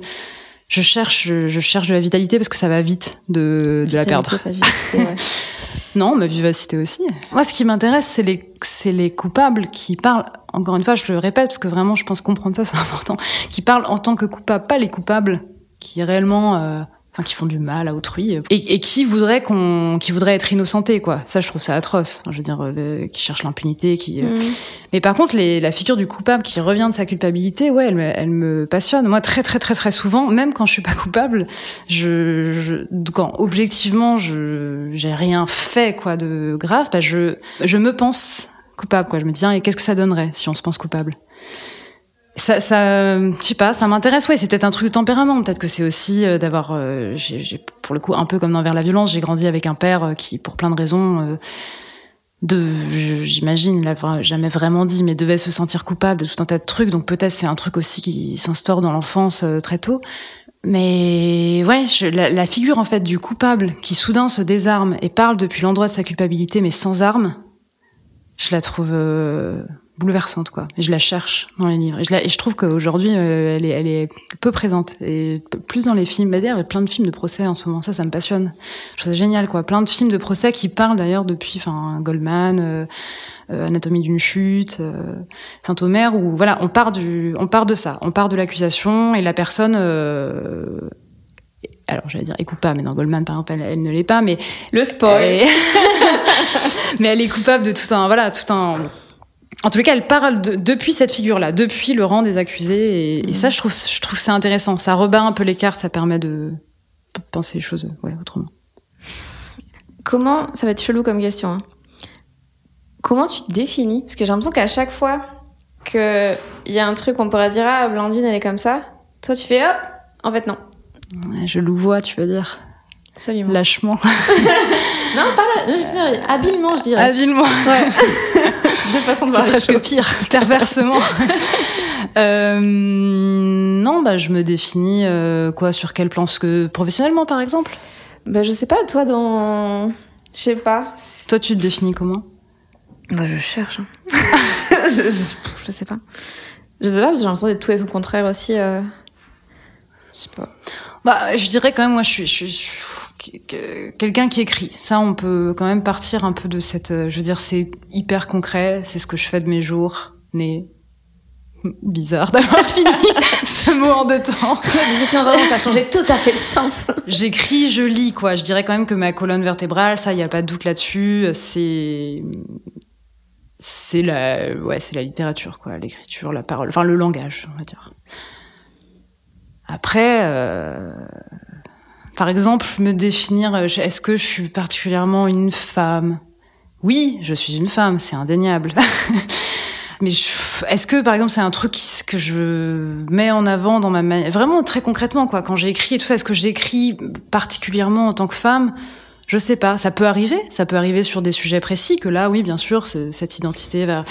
je cherche je, je cherche de la vitalité parce que ça va vite de, de la perdre Vitalité, ouais. non, ma vivacité aussi. Moi, ce qui m'intéresse, c'est les, c'est les coupables qui parlent, encore une fois, je le répète, parce que vraiment, je pense comprendre ça, c'est important, qui parlent en tant que coupables, pas les coupables qui réellement, euh, enfin, qui font du mal à autrui, et, et qui voudraient qu'on, qui voudraient être innocentés, quoi. Ça, je trouve ça atroce. Je veux dire, euh, le- qui cherchent l'impunité, qui, euh, Mm. mais par contre, les, la figure du coupable qui revient de sa culpabilité, ouais, elle me, elle me passionne. Moi, très, très, très, très souvent, même quand je suis pas coupable, je, je quand objectivement, je, j'ai rien fait, quoi, de grave, bah, je, je me pense coupable, quoi. Je me dis, tiens, et qu'est-ce que ça donnerait si on se pense coupable? Ça, ça, je sais pas, ça m'intéresse. Ouais, c'est peut-être un truc de tempérament. Peut-être que c'est aussi euh, d'avoir, euh, pour le coup, un peu comme dans Vers la violence, j'ai grandi avec un père euh, qui, pour plein de raisons, de, j'imagine, il l'a jamais vraiment dit, mais devait se sentir coupable de tout un tas de trucs. Donc peut-être c'est un truc aussi qui s'instaure dans l'enfance très tôt. Mais ouais, je- la, la figure en fait du coupable qui soudain se désarme et parle depuis l'endroit de sa culpabilité, mais sans armes, je la trouve bouleversante quoi. Et je la cherche dans les livres. Et je, la- et je trouve qu'aujourd'hui, euh, elle, est, elle est peu présente et plus dans les films. Bah, D'ailleurs, il y a plein de films de procès en ce moment. Ça, ça me passionne. Je trouve ça génial quoi. Plein de films de procès qui parlent d'ailleurs depuis, enfin Goldman. euh, euh, Anatomie d'une chute, euh, Saint-Omer, où voilà, on part du, on part de ça, on part de l'accusation et la personne, euh, alors j'allais dire est coupable, mais dans Goldman par exemple, elle, elle ne l'est pas, mais Le spoil. est- mais elle est coupable de tout un, voilà, tout un. En tous les cas, elle parle de- depuis cette figure-là, depuis le rang des accusés, et, et ça, je trouve, je trouve c'est intéressant. Ça rebat un peu les cartes, ça permet de penser les choses ouais, autrement. Comment, ça va être chelou comme question, hein. comment tu te définis? Parce que j'ai l'impression qu'à chaque fois qu'il y a un truc, on pourrait dire, ah, Blandine, elle est comme ça. Toi, tu fais, hop, en fait, non. Ouais, je louvoie, tu veux dire Absolument. Lâchement. non, pas là, je dirais, habilement, je dirais. Habilement. Ouais. Deux façons de voir les presque pire, perversement. euh, non, bah je me définis euh, quoi sur quel plan? Que professionnellement, par exemple? Bah, je sais pas, toi, dans. Je sais pas. Toi, tu te définis comment? Bah, je cherche. hein. je, je, je sais pas. Je sais pas, parce que j'ai l'impression d'être tout et son contraire aussi. euh. Je sais pas. Bah, je dirais quand même, moi, je suis, je je quelqu'un qui écrit. Ça, on peut quand même partir un peu de cette. euh, Je veux dire, c'est hyper concret. C'est ce que je fais de mes jours. Né. Bizarre d'avoir fini ce mot en deux temps. Vraiment, ça a changé tout à fait le sens. J'écris, je lis, quoi. Je dirais quand même que ma colonne vertébrale, ça, il y a pas de doute là-dessus. C'est, c'est la, ouais, c'est la littérature, quoi. L'écriture, la parole, enfin, le langage, on va dire. Après, euh, par exemple, me définir, euh, est-ce que je suis particulièrement une femme? Oui, je suis une femme, c'est indéniable. Mais je- est-ce que, par exemple, c'est un truc qui- que je mets en avant dans ma manière, vraiment très concrètement, quoi, quand j'écris et tout ça, est-ce que j'écris particulièrement en tant que femme? Je sais pas, ça peut arriver, ça peut arriver sur des sujets précis, que là, oui, bien sûr, cette identité va.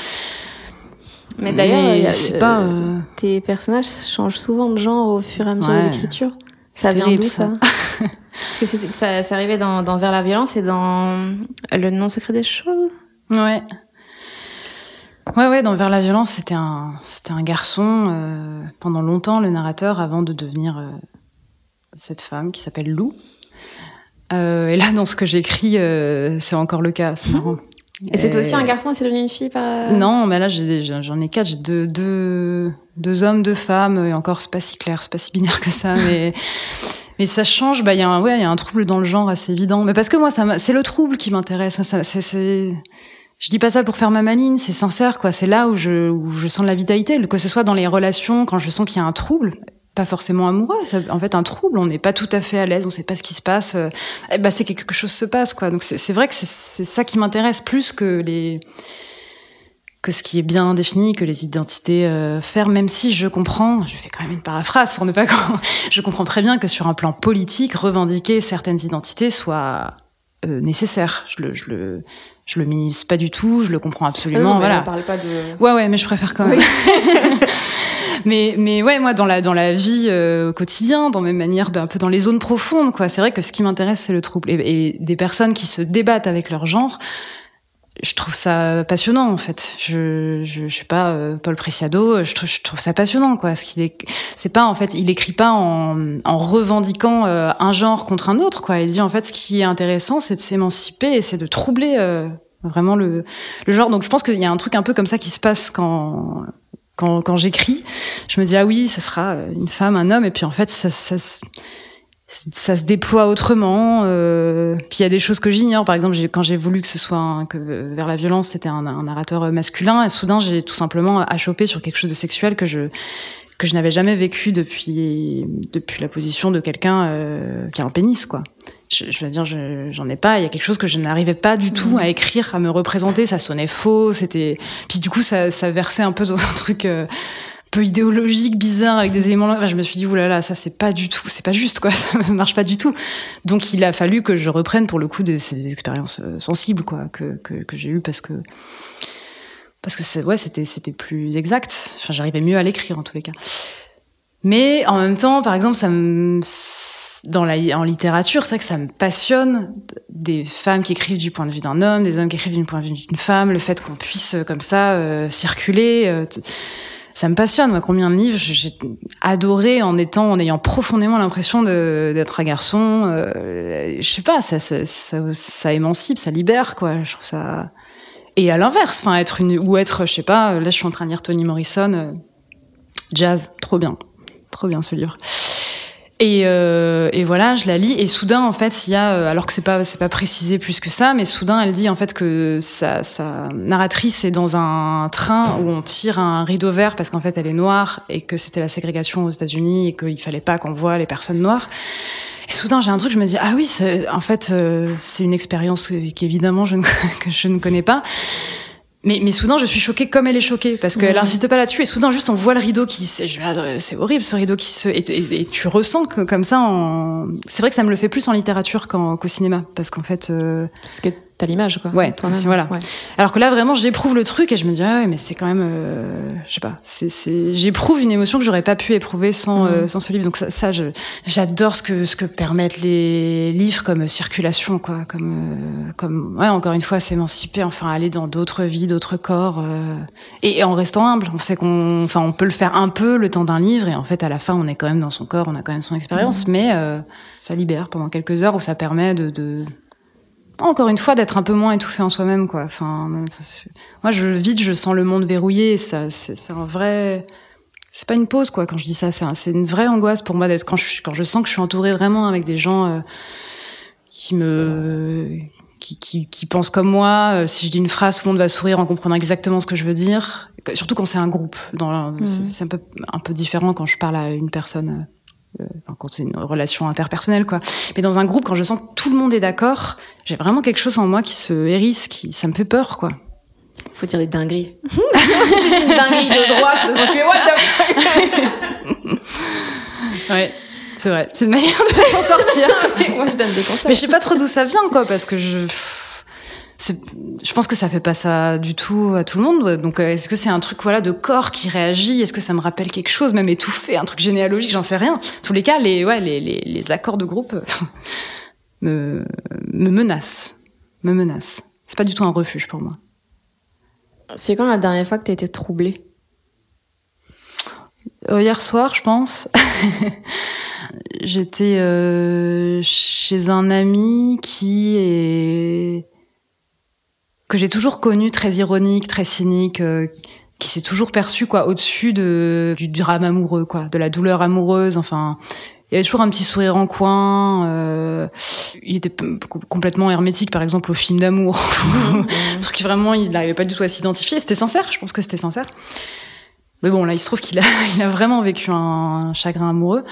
Mais d'ailleurs, c'est euh, pas. euh, Tes personnages changent souvent de genre au fur et à mesure Ouais. de l'écriture. Ça vient d'où ça, Parce que ça, ça arrivait dans, dans Vers la violence et dans Le nom secret des choses. Ouais. Ouais, ouais, dans Vers la violence, c'était un, c'était un garçon, euh, pendant longtemps, le narrateur, avant de devenir euh, cette femme qui s'appelle Lou. Euh, et là, dans ce que j'écris, c'est encore le cas, c'est marrant. Et c'est aussi un garçon et c'est devenu une fille par. Non, mais là, j'en ai quatre. J'ai deux, deux, deux hommes, deux femmes, et encore, c'est pas si clair, c'est pas si binaire que ça, mais. Mais ça change, bah il y a un ouais, il y a un trouble dans le genre assez évident. Mais parce que moi c'est le trouble qui m'intéresse, ça, ça je dis pas ça pour faire ma maline, c'est sincère quoi, c'est là où je où je sens la vitalité, que ce soit dans les relations quand je sens qu'il y a un trouble, pas forcément amoureux, ça- en fait un trouble, on n'est pas tout à fait à l'aise, on sait pas ce qui se passe, ben c'est que quelque chose se passe quoi. Donc c'est vrai que c'est ça qui m'intéresse plus que les que ce qui est bien défini, que les identités euh, fermes, même si je comprends, je fais quand même une paraphrase pour ne pas je comprends très bien que sur un plan politique, revendiquer certaines identités soit euh, nécessaire. Je le, je le, je le minimise pas du tout, je le comprends absolument. non, mais voilà. on parle pas de. Ouais, ouais, mais je préfère quand même. mais, mais ouais, moi, dans la, dans la vie euh, au quotidien, dans mes manières, d'un peu dans les zones profondes, quoi. C'est vrai que ce qui m'intéresse, c'est le trouble. Et, et des personnes qui se débattent avec leur genre, je trouve ça passionnant, en fait. Je, je, je sais pas, euh, Paul Preciado, je trouve, je trouve ça passionnant, quoi. Ce qu'il est, c'est pas, en fait, il écrit pas en, en revendiquant euh, un genre contre un autre, quoi. Il dit, en fait, ce qui est intéressant, c'est de s'émanciper et c'est de troubler euh, vraiment le, le genre. Donc, je pense qu'il y a un truc un peu comme ça qui se passe quand, quand, quand j'écris. Je me dis, ah oui, ça sera une femme, un homme, et puis en fait, ça, ça, ça se déploie autrement. Euh, puis il y a des choses que j'ignore. Par exemple, quand j'ai voulu que ce soit un- que vers la violence, c'était un, narrateur masculin, et soudain, j'ai tout simplement achoppé sur quelque chose de sexuel que je que je n'avais jamais vécu depuis depuis la position de quelqu'un euh, qui a un pénis, quoi. Je, je veux dire, je- j'en ai pas. Il y a quelque chose que je n'arrivais pas du tout à écrire, à me représenter. Ça sonnait faux. C'était. Puis du coup, ça, ça versait un peu dans un truc euh, idéologique, bizarre, avec des éléments. Enfin, je me suis dit, oulala, ça c'est pas du tout, c'est pas juste quoi, ça marche pas du tout. Donc il a fallu que je reprenne pour le coup des, ces expériences euh, sensibles quoi que que, j'ai eues parce que parce que ouais c'était c'était plus exact. Enfin, j'arrivais mieux à l'écrire en tous les cas. Mais en même temps, par exemple, ça me dans la en littérature, c'est vrai que ça me passionne des femmes qui écrivent du point de vue d'un homme, des hommes qui écrivent du point de vue d'une femme, le fait qu'on puisse euh, comme ça euh, circuler. Ça me passionne. Moi, combien de livres j'ai adoré en étant, en ayant profondément l'impression d'être un garçon. Euh, je sais pas, ça, ça, ça, ça émancipe, ça libère, quoi. Je trouve ça. Et à l'inverse, enfin, être une ou être, je sais pas. Là, je suis en train de lire Toni Morrison, euh, jazz, trop bien, trop bien ce livre. Et, euh, et, voilà, je la lis et soudain en fait, il y a euh, alors que c'est pas c'est pas précisé plus que ça, mais soudain elle dit en fait que sa, sa narratrice est dans un train où on tire un rideau vert parce qu'en fait elle est noire et que c'était la ségrégation aux États-Unis et qu'il fallait pas qu'on voit les personnes noires. Et soudain, j'ai un truc, je me dis ah oui, en fait, euh, c'est une expérience qu'évidemment je ne, que je ne connais pas. Mais, mais soudain, je suis choquée comme elle est choquée parce qu'elle insiste pas là-dessus. Et soudain, juste on voit le rideau qui, c'est horrible ce rideau qui se, et, tu ressens que comme ça, en... c'est vrai que ça me le fait plus en littérature qu'au cinéma parce qu'en fait, euh... parce que t'as l'image quoi. Ouais, toi voilà. Ouais. Alors que là vraiment j'éprouve le truc et je me dis ah ouais mais c'est quand même euh, je sais pas, c'est c'est j'éprouve une émotion que j'aurais pas pu éprouver sans euh, sans ce livre. Donc ça, ça je j'adore ce que ce que permettent les livres comme circulation quoi, comme euh, comme ouais encore une fois s'émanciper, enfin aller dans d'autres vies, d'autres corps euh, et, et, en restant humble. On sait qu'on enfin on peut le faire un peu le temps d'un livre et en fait à la fin on est quand même dans son corps, on a quand même son expérience, mais ça libère pendant quelques heures où ça permet de, de encore une fois d'être un peu moins étouffé en soi-même quoi. Enfin moi je vite je sens le monde verrouillé ça c'est un vrai c'est pas une pause quoi quand je dis ça. C'est une vraie angoisse pour moi d'être quand je quand je sens que je suis entourée vraiment avec des gens euh, qui me qui, qui, qui, pensent comme moi euh, si je dis une phrase tout le monde va sourire en comprenant exactement ce que je veux dire. Surtout quand c'est un groupe. Dans mmh. c'est un peu un peu différent quand je parle à une personne euh, quand c'est une relation interpersonnelle quoi. Mais dans un groupe, quand je sens que tout le monde est d'accord, j'ai vraiment quelque chose en moi qui se hérisse, qui ça me fait peur quoi. Faut dire des dingueries. une dinguerie de droite, tu what the fuck? ouais. C'est vrai, c'est une manière de s'en sortir. Moi, je donne des conseils. Mais je sais pas trop d'où ça vient, quoi, parce que je, je pense que ça fait pas ça du tout à tout le monde. Donc, euh, est-ce que c'est un truc voilà de corps qui réagit? Est-ce que ça me rappelle quelque chose, même étouffé, un truc généalogique? J'en sais rien. tous les cas, les ouais, les, les, les accords de groupe me, me menacent, me menacent. C'est pas du tout un refuge pour moi. C'est quand la dernière fois que t'as été troublée euh, Hier soir, je pense. J'étais euh, chez un ami qui est que j'ai toujours connu très ironique, très cynique, euh, qui s'est toujours perçu quoi au-dessus de du drame amoureux quoi, de la douleur amoureuse. Enfin, il y avait toujours un petit sourire en coin. Euh, il était complètement hermétique, par exemple, au film d'amour. un truc vraiment, il n'arrivait pas du tout à s'identifier. C'était sincère, je pense que c'était sincère. Mais bon, là, il se trouve qu'il a, il a vraiment vécu un chagrin amoureux.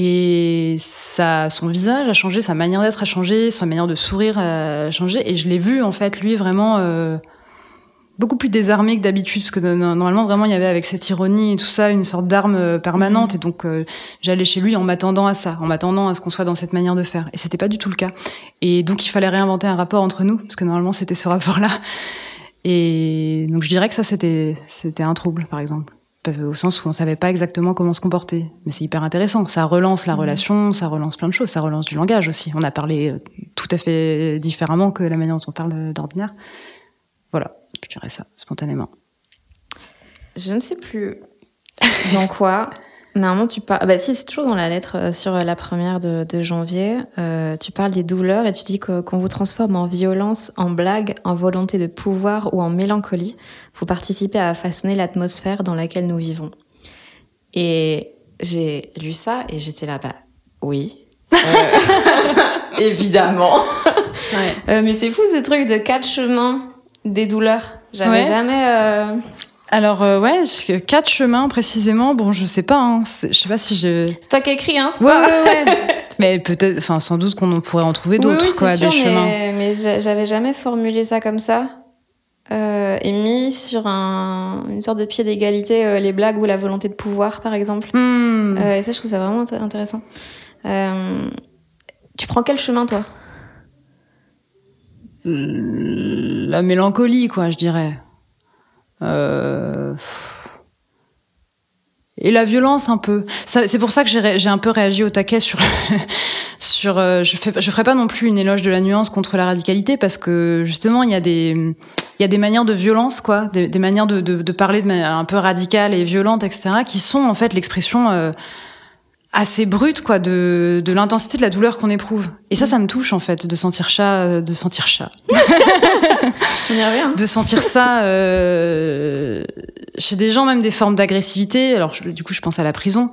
Et ça, son visage a changé, sa manière d'être a changé, sa manière de sourire a changé. Et je l'ai vu, en fait, lui, vraiment euh, beaucoup plus désarmé que d'habitude, parce que normalement, vraiment, il y avait avec cette ironie et tout ça une sorte d'arme euh, permanente. Et donc, euh, j'allais chez lui en m'attendant à ça, en m'attendant à ce qu'on soit dans cette manière de faire. Et c'était pas du tout le cas. Et donc, il fallait réinventer un rapport entre nous, parce que normalement, c'était ce rapport-là. Et donc, je dirais que ça, c'était c'était un trouble, par exemple au sens où on savait pas exactement comment se comporter. Mais c'est hyper intéressant. Ça relance la mmh. relation, ça relance plein de choses, ça relance du langage aussi. On a parlé euh, tout à fait différemment que la manière dont on parle d'ordinaire. Voilà, je dirais ça spontanément. Je ne sais plus dans quoi, Normalement, tu parles. Bah, si, c'est toujours dans la lettre euh, sur la première de, janvier. Euh, tu parles des douleurs et tu dis qu'on vous transforme en violence, en blague, en volonté de pouvoir ou en mélancolie. Vous participez à façonner l'atmosphère dans laquelle nous vivons. Et j'ai lu ça et j'étais là, bah oui. Euh, évidemment. mais c'est fou ce truc de quatre chemins des douleurs. J'avais jamais. Alors euh, ouais, quatre chemins précisément. Bon, je sais pas. Hein, je sais pas si je. C'est toi qui écris, hein. Ouais, ouais, ouais. mais peut-être, enfin, sans doute qu'on pourrait en trouver d'autres, quoi, des chemins. Mais j'avais jamais formulé ça comme ça. Euh, et mis sur un, une sorte de pied d'égalité euh, les blagues ou la volonté de pouvoir, par exemple. Hmm. Et ça, je trouve ça vraiment intéressant. Tu prends quel chemin, toi? La mélancolie, quoi, je dirais. Euh... Et la violence un peu. C'est pour ça que j'ai un peu réagi au taquet sur. Euh, je fais je ferai pas non plus une éloge de la nuance contre la radicalité parce que justement il y a des manières de violence quoi, des, manières de, de, de, parler de manière un peu radicale et violente etc. qui sont en fait l'expression euh, assez brute quoi de, de l'intensité de la douleur qu'on éprouve. Et ça ça me touche en fait de sentir chat de sentir chat hein. de sentir ça euh, chez des gens même des formes d'agressivité. Alors du coup je pense à la prison.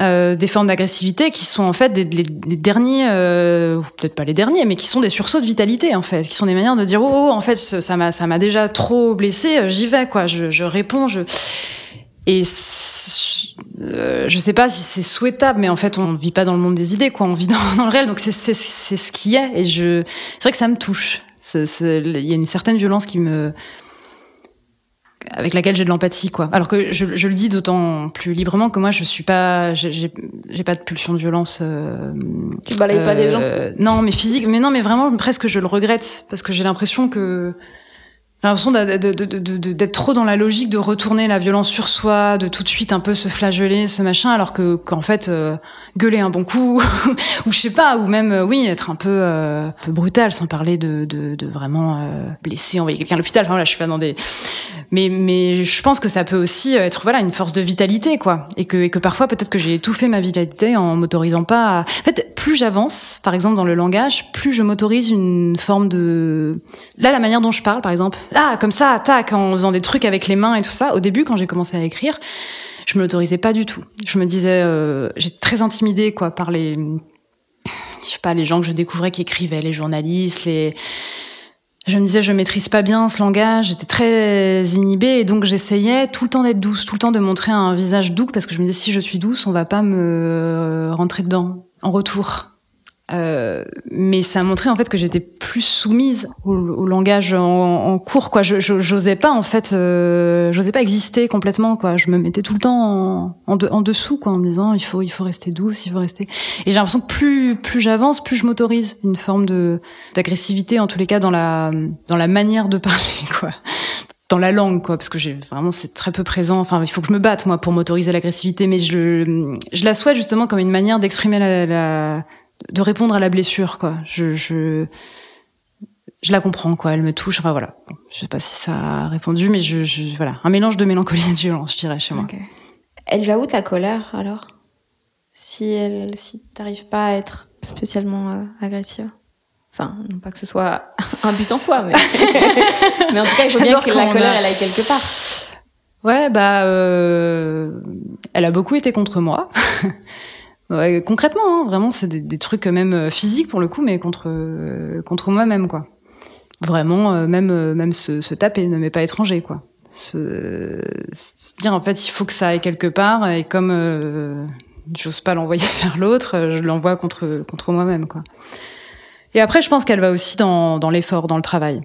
Euh, des formes d'agressivité qui sont en fait des, les, les derniers, euh, ou peut-être pas les derniers, mais qui sont des sursauts de vitalité en fait, qui sont des manières de dire oh, oh en fait ça m'a ça m'a déjà trop blessé, j'y vais quoi, je, je réponds, je et euh, je sais pas si c'est souhaitable, mais en fait on vit pas dans le monde des idées quoi, on vit dans, dans le réel, donc c'est c'est c'est ce qui est. Et je c'est vrai que ça me touche, il y a une certaine violence qui me avec laquelle j'ai de l'empathie quoi. Alors que je, je le dis d'autant plus librement que moi je suis pas j'ai j'ai pas de pulsion de violence euh, tu balayes euh, pas des gens euh, non mais physique mais non mais vraiment presque je le regrette. Parce que j'ai l'impression que j'ai l'impression d'être trop dans la logique de retourner la violence sur soi, de tout de suite un peu se flageller, ce machin, alors que qu'en fait euh, gueuler un bon coup ou je sais pas, ou même euh, oui être un peu euh, un peu brutal, sans parler de, de, de vraiment blesser, envoyer quelqu'un à l'hôpital. Enfin là, je suis pas dans des, mais mais je pense que ça peut aussi être voilà une force de vitalité quoi, et que et que parfois peut-être que j'ai étouffé ma vitalité en m'autorisant pas. À... En fait, plus j'avance, par exemple dans le langage, plus je m'autorise une forme de là la manière dont je parle, par exemple. Ah comme ça attaque en faisant des trucs avec les mains et tout ça. Au début quand j'ai commencé à écrire je me l'autorisais pas du tout. Je me disais euh, j'étais très intimidée quoi par les je sais pas les gens que je découvrais qui écrivaient les journalistes les je me disais je maîtrise pas bien ce langage j'étais très inhibée et donc j'essayais tout le temps d'être douce tout le temps de montrer un visage doux parce que je me disais si je suis douce on va pas me rentrer dedans en retour euh, mais ça a montré en fait que j'étais plus soumise au, langage en, cours quoi. Je j'osais pas en fait, euh, j'osais pas exister complètement quoi. Je me mettais tout le temps en, dessous quoi, en me disant il faut il faut rester douce, il faut rester. Et j'ai l'impression que plus plus j'avance, plus je m'autorise une forme de d'agressivité en tous les cas dans la dans la manière de parler quoi dans la langue quoi parce que j'ai vraiment c'est très peu présent enfin il faut que je me batte moi pour m'autoriser l'agressivité mais je je la souhaite justement comme une manière d'exprimer la, la de répondre à la blessure quoi. Je je je la comprends quoi. Elle me touche. Enfin voilà. Je sais pas si ça a répondu mais je, je voilà. Un mélange de mélancolie et de violence je dirais chez moi. Okay. elle va où ta colère alors? Si elle si t'arrives pas à être spécialement euh, agressive? Enfin non pas que ce soit un but en soi mais mais en tout cas il faut bien que la colère a... elle aille quelque part. Ouais bah euh... elle a beaucoup été contre moi Ouais, concrètement, hein, vraiment, c'est des, des, trucs même euh, physiques pour le coup, mais contre euh, contre moi-même, quoi. Vraiment, euh, même euh, même se, se, taper, ne m'est pas étranger, quoi. Se, se, dire en fait, il faut que ça aille quelque part, et comme euh, j'ose pas l'envoyer vers l'autre, je l'envoie contre contre moi-même, quoi. Et après, je pense qu'elle va aussi dans dans l'effort, dans le travail,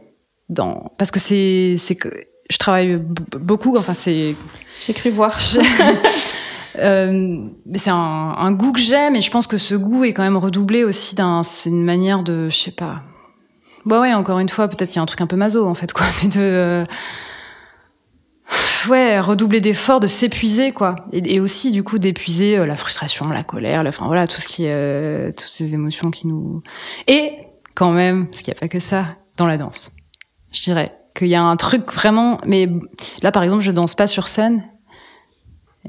dans parce que c'est c'est que je travaille beaucoup, enfin c'est. J'ai cru voir. Euh, c'est un, un, goût que j'aime et je pense que ce goût est quand même redoublé aussi d'un c'est une manière de je sais pas. Bah ouais encore une fois peut-être il y a un truc un peu maso en fait quoi mais de euh, ouais redoubler d'efforts de s'épuiser quoi. Et, aussi du coup d'épuiser euh, la frustration la colère la enfin voilà tout ce qui euh, toutes ces émotions qui nous et quand même parce qu'il n'y a pas que ça dans la danse. Je dirais qu'il y a un truc vraiment mais là par exemple je danse pas sur scène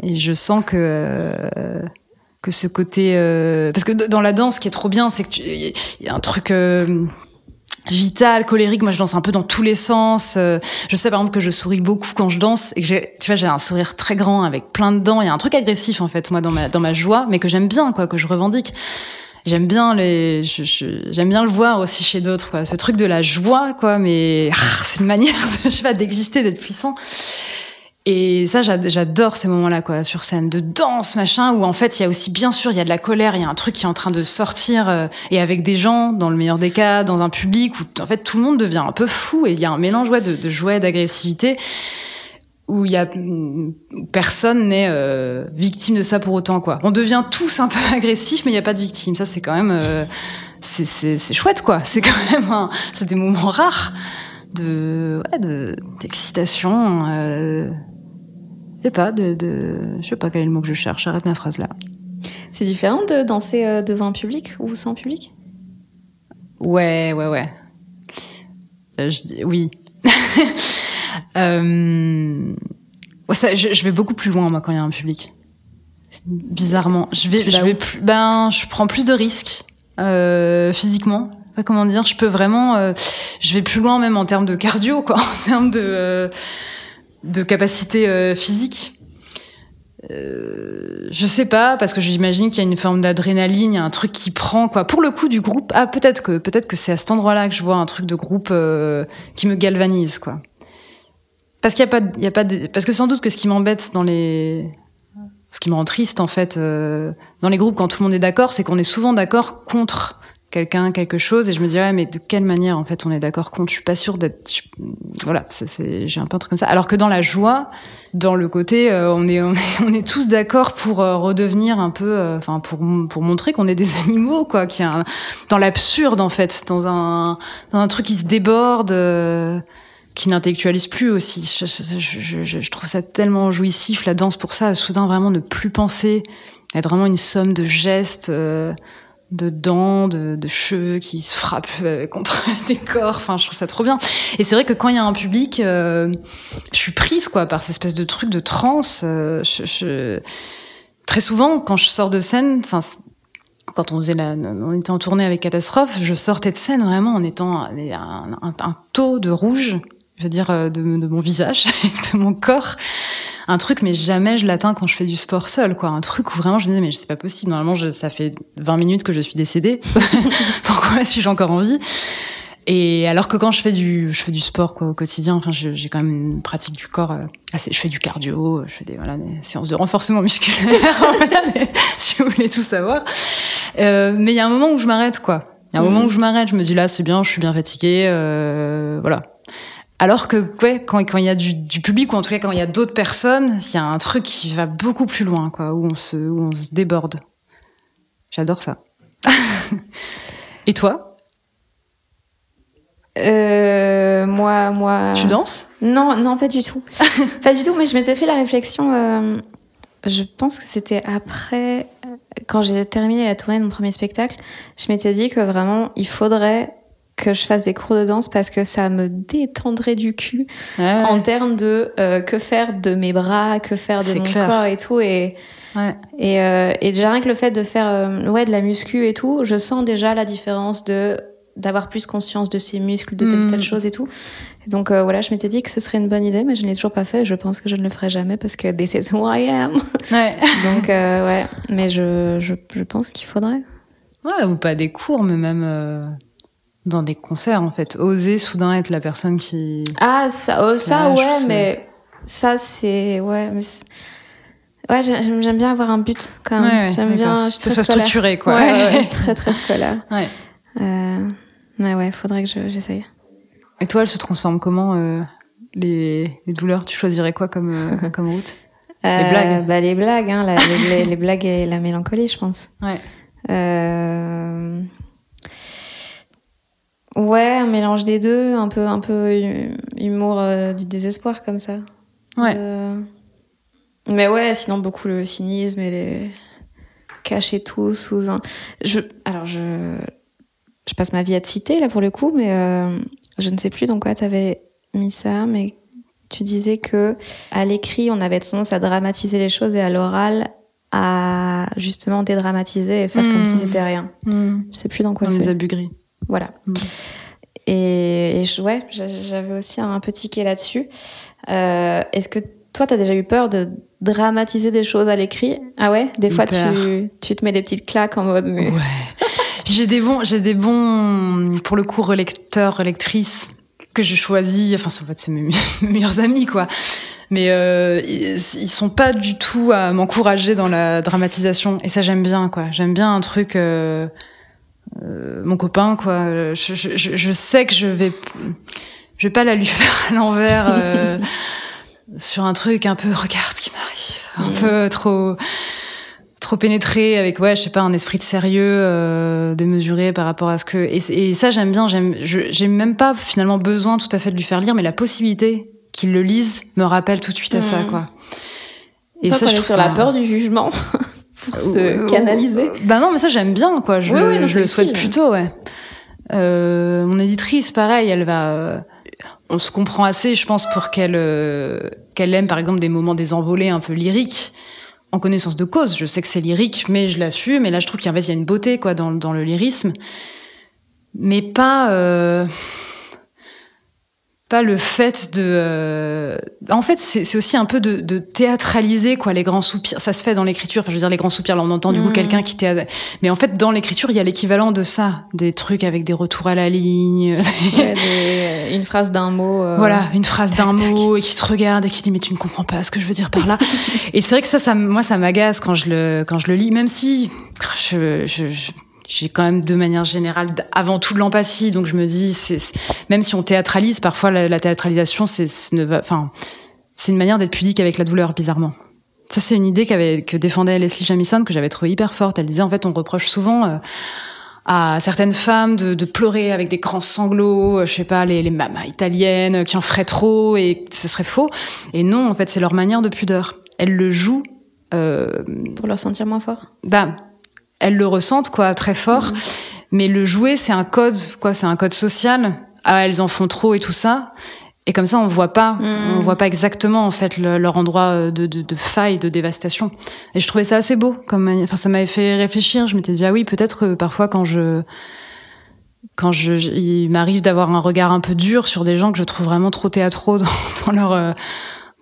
et je sens que euh, que ce côté euh, parce que dans la danse, ce qui est trop bien, c'est que il y a un truc euh, vital, colérique. Moi, je danse un peu dans tous les sens. Euh, je sais par exemple que je souris beaucoup quand je danse et que j'ai, tu vois, j'ai un sourire très grand avec plein de dents. Il y a un truc agressif en fait, moi, dans ma dans ma joie, mais que j'aime bien, quoi, que je revendique. J'aime bien les, j'aime bien le voir aussi chez d'autres, quoi. Ce truc de la joie, quoi. Mais ah, c'est une manière, de, je sais pas, d'exister, d'être puissant. Et ça, j'adore ces moments-là, quoi, sur scène, de danse, machin, où en fait, il y a aussi, bien sûr, il y a de la colère, il y a un truc qui est en train de sortir, euh, et avec des gens, dans le meilleur des cas, dans un public où, en fait, tout le monde devient un peu fou, et il y a un mélange, ouais, de, de joie, d'agressivité, où il y a personne n'est euh, victime de ça pour autant, quoi. On devient tous un peu agressifs, mais il n'y a pas de victime. Ça, c'est quand même, euh, c'est chouette, quoi. C'est quand même, c'est des moments rares de, ouais, de d'excitation. Euh, je sais pas, de, de, je sais pas quel est le mot que je cherche. Arrête ma phrase là. C'est différent de danser euh, devant un public ou sans public? Ouais, ouais, ouais. Euh, je oui. euh, ça, je, je, vais beaucoup plus loin moi quand il y a un public. Bizarrement, je vais, je vais plus, ben, je prends plus de risques euh, physiquement. Comment dire Je peux vraiment, euh, je vais plus loin même en termes de cardio, quoi, en termes de euh, de capacité euh, physique. euh, je sais pas parce que j'imagine qu'il y a une forme d'adrénaline, un truc qui prend quoi. Pour le coup du groupe, ah peut-être que peut-être que c'est à cet endroit-là que je vois un truc de groupe euh, qui me galvanise quoi. Parce qu'il y a pas, il y a pas, de, parce que sans doute que ce qui m'embête dans les, ce qui me rend triste en fait euh, dans les groupes quand tout le monde est d'accord, c'est qu'on est souvent d'accord contre quelqu'un, quelque chose, et je me dis ouais mais de quelle manière en fait on est d'accord contre? Je suis pas sûre d'être, voilà, c'est, j'ai un peu un truc comme ça. Alors que dans la joie dans le côté euh, on, est, on est on est tous d'accord pour euh, redevenir un peu euh, enfin pour pour montrer qu'on est des animaux quoi qui a dans l'absurde en fait dans un dans un truc qui se déborde qui n'intellectualise plus aussi je, je, je, je, trouve ça tellement jouissif la danse pour ça soudain vraiment ne plus penser être vraiment une somme de gestes de dents, de, de, cheveux qui se frappent euh, contre des corps. Enfin, je trouve ça trop bien. Et c'est vrai que quand il y a un public, euh, je suis prise quoi par cette espèce de truc de transe. Euh, je, je... Très souvent, quand je sors de scène, enfin, quand on faisait la, on était en tournée avec Catastrophe, je sortais de scène vraiment en étant un, un, un taux de rouge, je veux dire, de, de mon visage, de mon corps un truc, mais jamais je l'atteins quand je fais du sport seul, quoi. Un truc où vraiment je me disais, mais c'est pas possible. Normalement, je, ça fait 20 minutes que je suis décédée. Pourquoi suis-je encore en vie? Et alors que quand je fais du, je fais du sport quoi au quotidien, enfin j'ai quand même une pratique du corps euh, assez. Je fais du cardio, je fais des voilà des séances de renforcement musculaire, si vous voulez tout savoir. Euh, mais il y a un moment où je m'arrête quoi. Il y a un moment où je m'arrête, je me dis là c'est bien, je suis bien fatiguée, euh, voilà. Alors que ouais, quand il y a du, du, public ou en tout cas quand il y a d'autres personnes, il y a un truc qui va beaucoup plus loin, quoi, où on se, où on se déborde. J'adore ça. Et toi? Euh, Moi, moi. Tu danses? Non, non, pas du tout. pas du tout. Mais je m'étais fait la réflexion. Euh, je pense que c'était après, quand j'ai terminé la tournée de mon premier spectacle, je m'étais dit que vraiment, il faudrait que je fasse des cours de danse parce que ça me détendrait du cul ouais. en termes de euh, que faire de mes bras, que faire de mon clair. corps et tout et ouais. et, euh, et déjà rien que le fait de faire euh, ouais de la muscu et tout, je sens déjà la différence de d'avoir plus conscience de ses muscles, de telle mmh. telle chose et tout. Donc euh, voilà, je m'étais dit que ce serait une bonne idée, mais je ne l'ai toujours pas fait. Je pense que je ne le ferai jamais parce que this is who I am. Ouais. donc euh, ouais, mais je, je, je pense qu'il faudrait. Ouais, ou pas des cours, mais même euh, dans des concerts en fait. Oser soudain être la personne qui ah ça oh, ça ouais, ouais mais ça c'est ouais mais ouais j'aime j'aime bien avoir un but quand même. Ouais, j'aime bien je que ça soit structuré quoi. Ouais, ouais, très très scolaire. Ouais. Euh, ouais ouais faudrait que j'essaye. Et toi elle se transforme comment euh, les, les douleurs? Tu choisirais quoi comme euh, comme route? Les blagues. bah les blagues hein, la, les, les, blagues et la mélancolie je pense. Ouais. Euh Ouais, un mélange des deux, un peu, un peu humour euh, du désespoir comme ça. Ouais. Euh... Mais ouais, sinon beaucoup le cynisme et les cacher tout sous un. Je, alors je, je passe ma vie à te citer là pour le coup, mais euh, je ne sais plus dans quoi t'avais mis ça, mais tu disais que à l'écrit on avait tendance à dramatiser les choses et à l'oral à justement dédramatiser et faire mmh. comme si c'était rien. Mmh. Je sais plus dans quoi c'est. On les a bugris. Voilà. Mmh. Et, et je, ouais, j'avais aussi un peu tiqué là-dessus. Euh, Est-ce que toi, t'as déjà eu peur de dramatiser des choses à l'écrit? Ah ouais? Des fois, tu, tu te mets des petites claques en mode. Mais... Ouais. j'ai des bons, j'ai des bons, pour le coup, relecteurs, relectrices que je choisis. Enfin, en fait, c'est mes meilleurs amis, quoi. Mais euh, ils, ils sont pas du tout à m'encourager dans la dramatisation. Et ça, j'aime bien, quoi. J'aime bien un truc. Euh, euh, mon copain quoi. Je, je, je, sais que je vais je vais pas la lui faire à l'envers euh, sur un truc un peu regarde ce qui m'arrive. Un peu trop trop pénétré avec ouais je sais pas un esprit de sérieux euh, démesuré par rapport à ce que et, et ça j'aime bien j'aime j'ai même pas finalement besoin tout à fait de lui faire lire mais la possibilité qu'il le lise me rappelle tout de suite à mmh. ça quoi. Et Toi, ça je trouve sur ça... la peur du jugement pour se canaliser. Bah non, mais ça j'aime bien quoi. Je, oui, oui, non, je le souhaite utile. plutôt, ouais. Euh, mon éditrice, pareil, elle va. Euh, on se comprend assez, je pense, pour qu'elle euh, qu'elle aime par exemple des moments désenvolés un peu lyriques, en connaissance de cause. Je sais que c'est lyrique, mais je l'assume. Mais là, je trouve qu'il y a, il y a une beauté quoi dans, dans le lyrisme, mais pas. Euh, pas le fait de euh, en fait c'est aussi un peu de, de, théâtraliser quoi les grands soupirs. Ça se fait dans l'écriture. Enfin je veux dire les grands soupirs là on entend du coup mmh. quelqu'un qui théâtre. Mais en fait dans l'écriture il y a l'équivalent de ça. Des trucs avec des retours à la ligne. Ouais, une phrase d'un mot euh, voilà une phrase d'un mot et qui te regarde et qui dit mais tu ne comprends pas ce que je veux dire par là. Et c'est vrai que ça ça moi ça m'agace quand je le quand je le lis. Même si je, je, je j'ai quand même de manière générale avant tout de l'empathie donc je me dis c'est même si on théâtralise parfois la, théâtralisation c'est enfin c'est une manière d'être pudique avec la douleur bizarrement ça c'est une idée qu'avait que défendait Leslie Jamison que j'avais trouvé hyper forte elle disait en fait on reproche souvent euh, à certaines femmes de, de, pleurer avec des grands sanglots, euh, je sais pas, les, les mamas italiennes qui en feraient trop et ce serait faux. Et non, en fait, c'est leur manière de pudeur. Elles le jouent. Euh, Pour leur sentir moins fort? Bah, elles le ressentent quoi très fort. Mhm. Mais le jouer, c'est un code quoi, c'est un code social. Ah, elles en font trop et tout ça. Et comme ça, on voit pas, mhm. on voit pas exactement en fait leur endroit de, de, de, faille, de dévastation. Et je trouvais ça assez beau. Comme, enfin, ça m'avait fait réfléchir. Je m'étais dit ah oui, peut-être que parfois quand je quand je, il m'arrive d'avoir un regard un peu dur sur des gens que je trouve vraiment trop théâtraux dans, dans leur euh,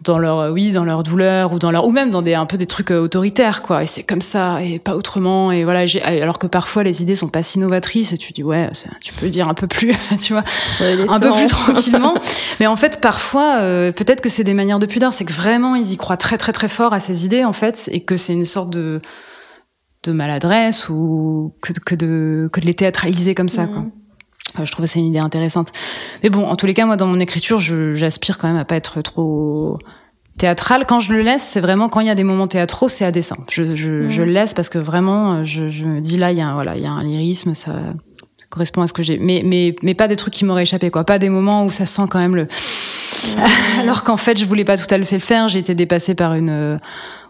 dans leur euh, oui dans leur douleur ou dans leur ou même dans des un peu des trucs euh, autoritaires quoi. Et c'est comme ça et pas autrement. Et voilà alors que parfois les idées sont pas si novatrices et tu dis ouais tu peux dire un peu plus tu vois un peu plus tranquillement. Mais en fait parfois euh, peut-être que c'est des manières de pudeur c'est que vraiment ils y croient très très très fort à ces idées en fait et que c'est une sorte de de maladresse ou que, que de que de les théâtraliser comme ça quoi. Mmh. Je que c'est une idée intéressante. Mais bon, en tous les cas, moi, dans mon écriture, j'aspire quand même à pas être trop théâtral. Quand je le laisse, c'est vraiment quand il y a des moments théâtraux, c'est à dessein. Je, je, je, le laisse parce que vraiment, je, je me dis là, il y a un, voilà, il y a un lyrisme, ça, ça correspond à ce que j'ai. Mais, mais, mais pas des trucs qui m'auraient échappé, quoi. Pas des moments où ça sent quand même le. Alors qu'en fait, je voulais pas tout à fait le faire. J'ai été dépassée par une.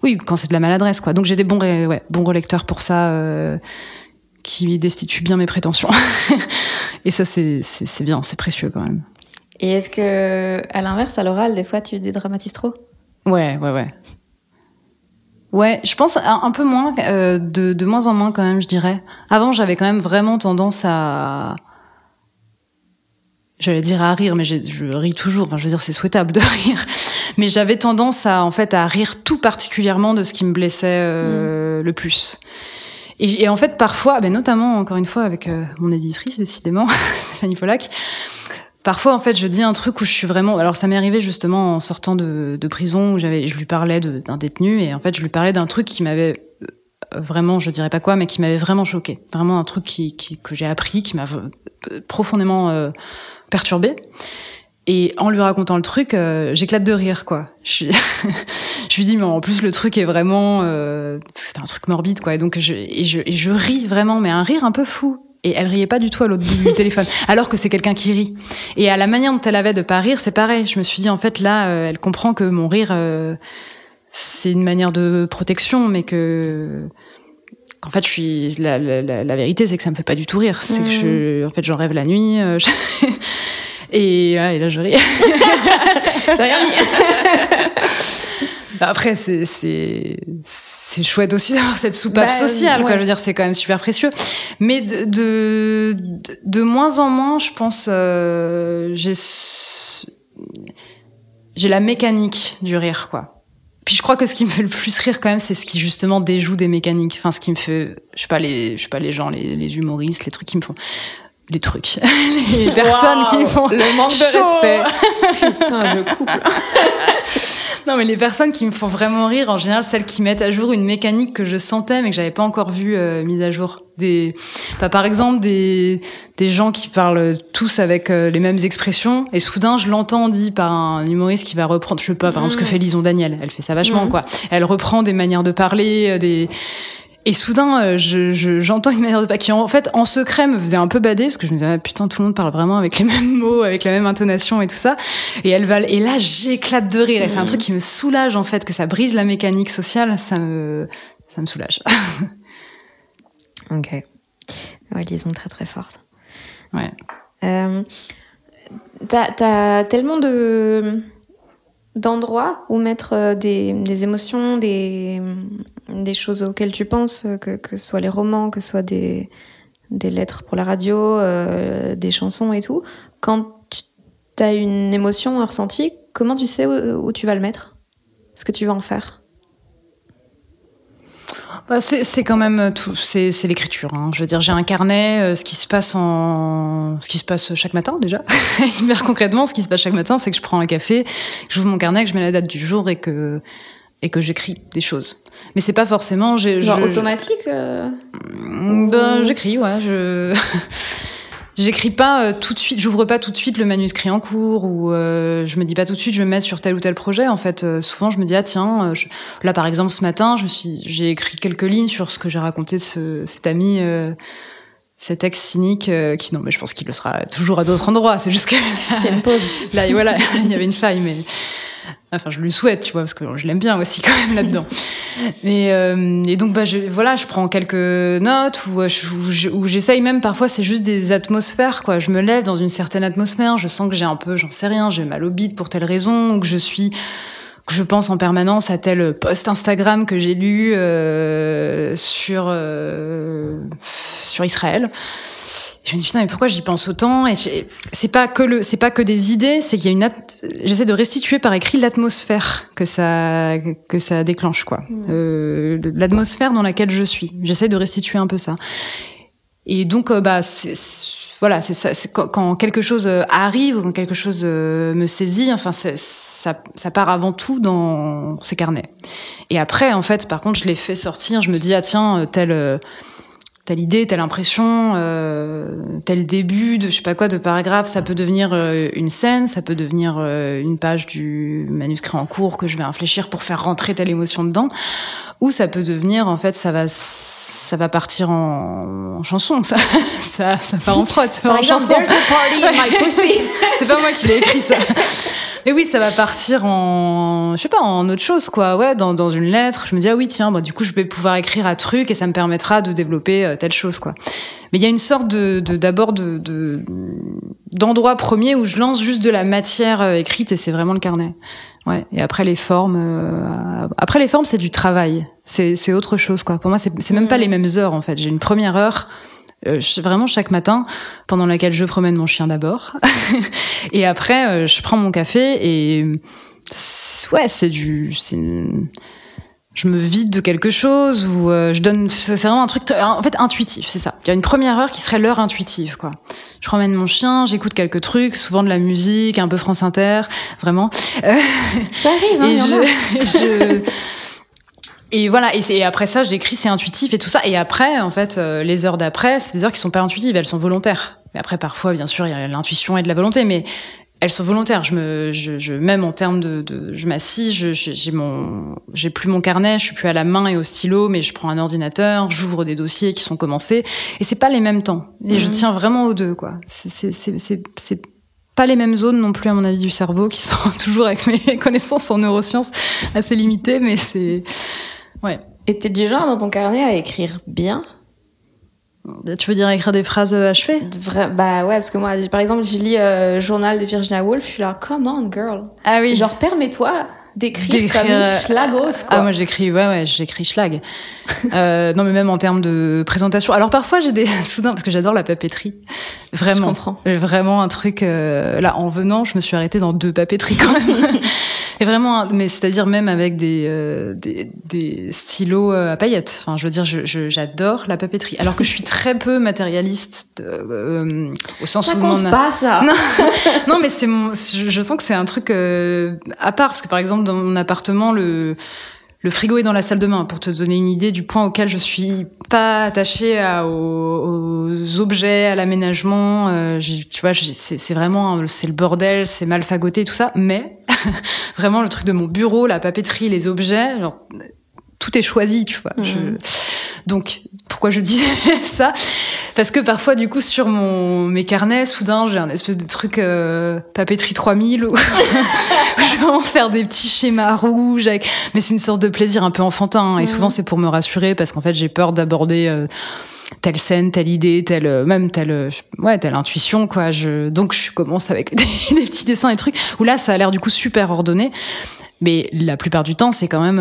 Oui, quand c'est de la maladresse, quoi. Donc j'ai des bons, ouais, bons relecteurs pour ça. Euh qui destitue bien mes prétentions. et ça, c'est bien, c'est précieux quand même. Et est-ce que, à l'inverse, à l'oral, des fois, tu dédramatises trop? Ouais, ouais, ouais. Ouais, je pense un, peu moins, euh, de, de moins en moins quand même, je dirais. Avant, j'avais quand même vraiment tendance à, j'allais dire à rire, mais je ris toujours. Enfin, je veux dire, c'est souhaitable de rire. Mais j'avais tendance à, en fait, à rire tout particulièrement de ce qui me blessait euh, mm. le plus. Et, et, en fait, parfois, ben notamment encore une fois avec euh, mon éditrice, décidément, Stéphanie Pollack, parfois en fait, je dis un truc où je suis vraiment. Alors, ça m'est arrivé justement en sortant de, de prison où j'avais, je lui parlais d'un détenu et en fait, je lui parlais d'un truc qui m'avait euh, vraiment, je dirais pas quoi, mais qui m'avait vraiment choqué. Vraiment un truc qui, qui que j'ai appris, qui m'a profondément euh, perturbé. Et en lui racontant le truc, euh, j'éclate de rire, quoi. Je, je lui dis, mais en plus, le truc est vraiment... Euh, C'était un truc morbide, quoi. Et donc, je, et je, et je ris vraiment, mais un rire un peu fou. Et elle riait pas du tout à l'autre bout du téléphone, alors que c'est quelqu'un qui rit. Et à la manière dont elle avait de pas rire, c'est pareil. Je me suis dit, en fait, là, euh, elle comprend que mon rire, euh, c'est une manière de protection, mais que en fait, je suis la, la, la, vérité, c'est que ça me fait pas du tout rire. C'est que je, mmh. en fait, j'en rêve la nuit. Je... Et, et là, je ris. J'ai rien bah, Après, c'est, c'est, c'est chouette aussi d'avoir cette soupape bah, sociale, quoi. Je veux dire, c'est quand même super précieux. Mais de, de, de moins en moins, je pense, euh, j'ai, j'ai la mécanique du rire, quoi. Puis je crois que ce qui me fait le plus rire quand même, c'est ce qui justement déjoue des mécaniques. Enfin, ce qui me fait, je sais pas les, je sais pas les gens, les, les humoristes, les trucs qui me font les trucs, les personnes qui font le manque de respect. Putain, je coupe. non, mais les personnes qui me font vraiment rire, en général, celles qui mettent à jour une mécanique que je sentais mais que j'avais pas encore vue euh, mise à jour. Des, bah, par exemple, des des gens qui parlent tous avec euh, les mêmes expressions et soudain je l'entends dit par un humoriste qui va reprendre, je sais pas, par exemple ce que mm. fait Lison Daniel, elle fait ça vachement mm. quoi. Elle reprend des manières de parler, euh, des et soudain, euh, je, j'entends une manière de pas qui en fait en secret me faisait un peu bader parce que je me disais ah, putain tout le monde parle vraiment avec les mêmes mots, avec la même intonation et tout ça. Et elle va et là j'éclate de rire. Et c'est un mmh. truc qui me soulage en fait que ça brise la mécanique sociale. Ça me ça me soulage. ok. Ouais, ils sont très très fortes. Ouais. Euh, t'as, t'as tellement de d'endroits où mettre euh, des, des, émotions, des, des choses auxquelles tu penses, que, que ce soit les romans, que ce soit des, des lettres pour la radio, euh, des chansons et tout. Quand tu t'as une émotion, un ressenti, comment tu sais où, où tu vas le mettre? Ce que tu vas en faire? Bah, c'est quand même tout, c'est l'écriture. Hein. Je veux dire, j'ai un carnet, euh, ce qui se passe en, ce qui se passe chaque matin déjà. Hyper concrètement, ce qui se passe chaque matin, c'est que je prends un café, que j'ouvre mon carnet, que je mets la date du jour et que et que j'écris des choses. Mais c'est pas forcément, genre je, automatique. Euh... Ben j'écris, ouais. Je J'écris pas euh, tout de suite, j'ouvre pas tout de suite le manuscrit en cours ou euh, je me dis pas tout de suite je vais me mettre sur tel ou tel projet. En fait, euh, souvent je me dis ah tiens, là par exemple ce matin, je suis, j'ai écrit quelques lignes sur ce que j'ai raconté de ce, cet ami, cet ex cynique qui non mais je pense qu'il le sera toujours à d'autres endroits. C'est juste que il y a une pause. Là voilà, il y avait une faille mais Enfin, je lui souhaite, tu vois, parce que je l'aime bien aussi quand même là-dedans. Mais euh, et donc bah je, voilà, je prends quelques notes ou où j'essaye même parfois c'est juste des atmosphères quoi. Je me lève dans une certaine atmosphère, je sens que j'ai un peu, j'en sais rien, j'ai mal au bide pour telle raison ou que je suis je pense en permanence à tel post Instagram que j'ai lu euh, sur euh, sur Israël. Je me dis putain mais pourquoi j'y pense autant et c'est pas que le c'est pas que des idées c'est qu'il y a une j'essaie de restituer par écrit l'atmosphère que ça que ça déclenche quoi. Euh, l'atmosphère dans laquelle je suis. J'essaie de restituer un peu ça. Et donc euh, bah c'est, voilà c'est ça c'est quand, quelque chose euh, arrive ou quand quelque chose euh, me saisit enfin ça ça part avant tout dans ces carnets et après en fait par contre je les fais sortir je me dis ah tiens tel telle idée, telle impression, euh, tel début de je sais pas quoi de paragraphe, ça peut devenir euh, une scène, ça peut devenir euh, une page du manuscrit en cours que je vais infléchir pour faire rentrer telle émotion dedans, ou ça peut devenir en fait ça va ça va partir en, en chanson, ça, ça ça part en prod, ça part en chanson. C'est pas moi qui l'ai écrit ça. Mais oui, ça va partir en, je sais pas, en autre chose, quoi. Ouais, dans, dans une lettre. Je me dis, ah oui, tiens, bah, du coup, je vais pouvoir écrire un truc et ça me permettra de développer euh, telle chose, quoi. Mais il y a une sorte de, d'abord de, de, d'endroit premier où je lance juste de la matière euh, écrite et c'est vraiment le carnet. Ouais. Et après les formes, euh, après les formes, c'est du travail. C'est, c'est autre chose, quoi. Pour moi, c'est, c'est même pas les mêmes heures, en fait. J'ai une première heure euh, vraiment chaque matin, pendant laquelle je promène mon chien d'abord. et après, euh, je prends mon café et ouais, c'est du, je me vide de quelque chose ou euh, je donne, c'est vraiment un truc en fait intuitif, c'est ça. Il y a une première heure qui serait l'heure intuitive, quoi. Je promène mon chien, j'écoute quelques trucs, souvent de la musique, un peu France Inter, vraiment. Ça arrive, hein, et je et voilà, et, après ça, j'écris, c'est intuitif et tout ça. Et après, en fait, euh, les heures d'après, c'est des heures qui sont pas intuitives, elles sont volontaires. Mais après, parfois, bien sûr, il y a l'intuition et de la volonté, mais elles sont volontaires. Je me, je, je même en termes de, de je m'assis, j'ai mon, j'ai plus mon carnet, je suis plus à la main et au stylo, mais je prends un ordinateur, j'ouvre des dossiers qui sont commencés, et c'est pas les mêmes temps. Et je mhm. tiens vraiment aux deux, quoi. C'est, c'est pas les mêmes zones non plus à mon avis du cerveau, qui sont toujours avec mes connaissances en neurosciences assez limitées, mais c'est Ouais. Et t'es du genre dans ton carnet à écrire bien tu veux dire écrire des phrases achevées? Bah ouais, parce que moi, par exemple, je lis euh, Journal de Virginia Woolf, je suis là, come on, girl. Ah oui. Genre, permets-toi d'écrire comme une euh, schlagos, quoi. Ah, moi, j'écris, ouais, ouais, j'écris schlag. euh, non, mais même en termes de présentation. Alors, parfois, j'ai des, soudain, parce que j'adore la papeterie. Vraiment. Je comprends. Vraiment un truc, euh, là, en venant, je me suis arrêtée dans deux papeteries quand même. Et vraiment, mais c'est-à-dire même avec des, euh, des, des, stylos euh, à paillettes. Enfin, je veux dire, j'adore je, la papeterie. Alors que je suis très peu matérialiste euh, au sens ça où compte pas ça. Non, non mais c'est mon. Je, je, sens que c'est un truc à part parce que par exemple dans mon appartement le le frigo est dans la salle de bain, pour te donner une idée du point auquel je suis pas attachée à, aux, objets, à l'aménagement. Euh, tu vois, c'est vraiment, c'est le bordel, c'est mal fagoté, tout ça. Mais vraiment, le truc de mon bureau, la papeterie, les objets, genre, tout est choisi, tu vois. Je, mhm. donc, pourquoi je dis ça? Parce que parfois, du coup, sur mon mes carnets, soudain, j'ai un espèce de truc euh, papeterie 3000 où je vais en faire des petits schémas rouges. Avec... Mais c'est une sorte de plaisir un peu enfantin. Hein. Et souvent, c'est pour me rassurer parce qu'en fait, j'ai peur d'aborder euh, telle scène, telle idée, telle euh, même telle ouais telle intuition quoi. Je donc je commence avec des, des petits dessins et trucs où là ça a l'air du coup super ordonné, mais la plupart du temps c'est quand même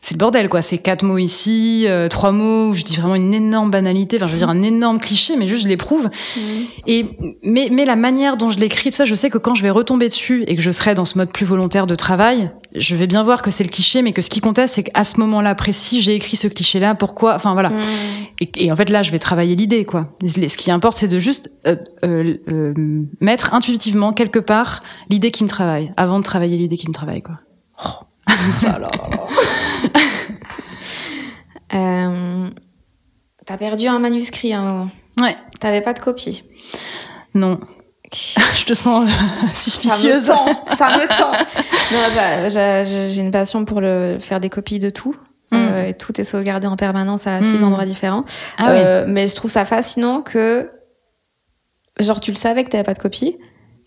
c'est le bordel quoi. C'est quatre mots ici euh, trois mots où je dis vraiment une énorme banalité. Enfin je veux dire un énorme cliché mais juste je l'éprouve. Mhm. et mais mais la manière dont je l'écris tout ça je sais que quand je vais retomber dessus et que je serai dans ce mode plus volontaire de travail je vais bien voir que c'est le cliché mais que ce qui comptait c'est qu'à ce moment-là précis j'ai écrit ce cliché là pourquoi enfin voilà. Mhm. et, et en fait là je vais travailler l'idée quoi. Ce qui importe c'est de juste euh, euh, euh, mettre intuitivement quelque part l'idée qui me travaille avant de travailler l'idée qui me travaille quoi Euh, T'as perdu un manuscrit à un moment. ouais T'avais pas de copie. non je te sens suspicieuse. Ça me tend. Ça me j'ai une passion pour le faire des copies de tout. Euh, et tout est sauvegardé en permanence à six Mm. endroits différents. Ah oui. Euh, Mais je trouve ça fascinant que, genre, tu le savais que t'avais pas de copie,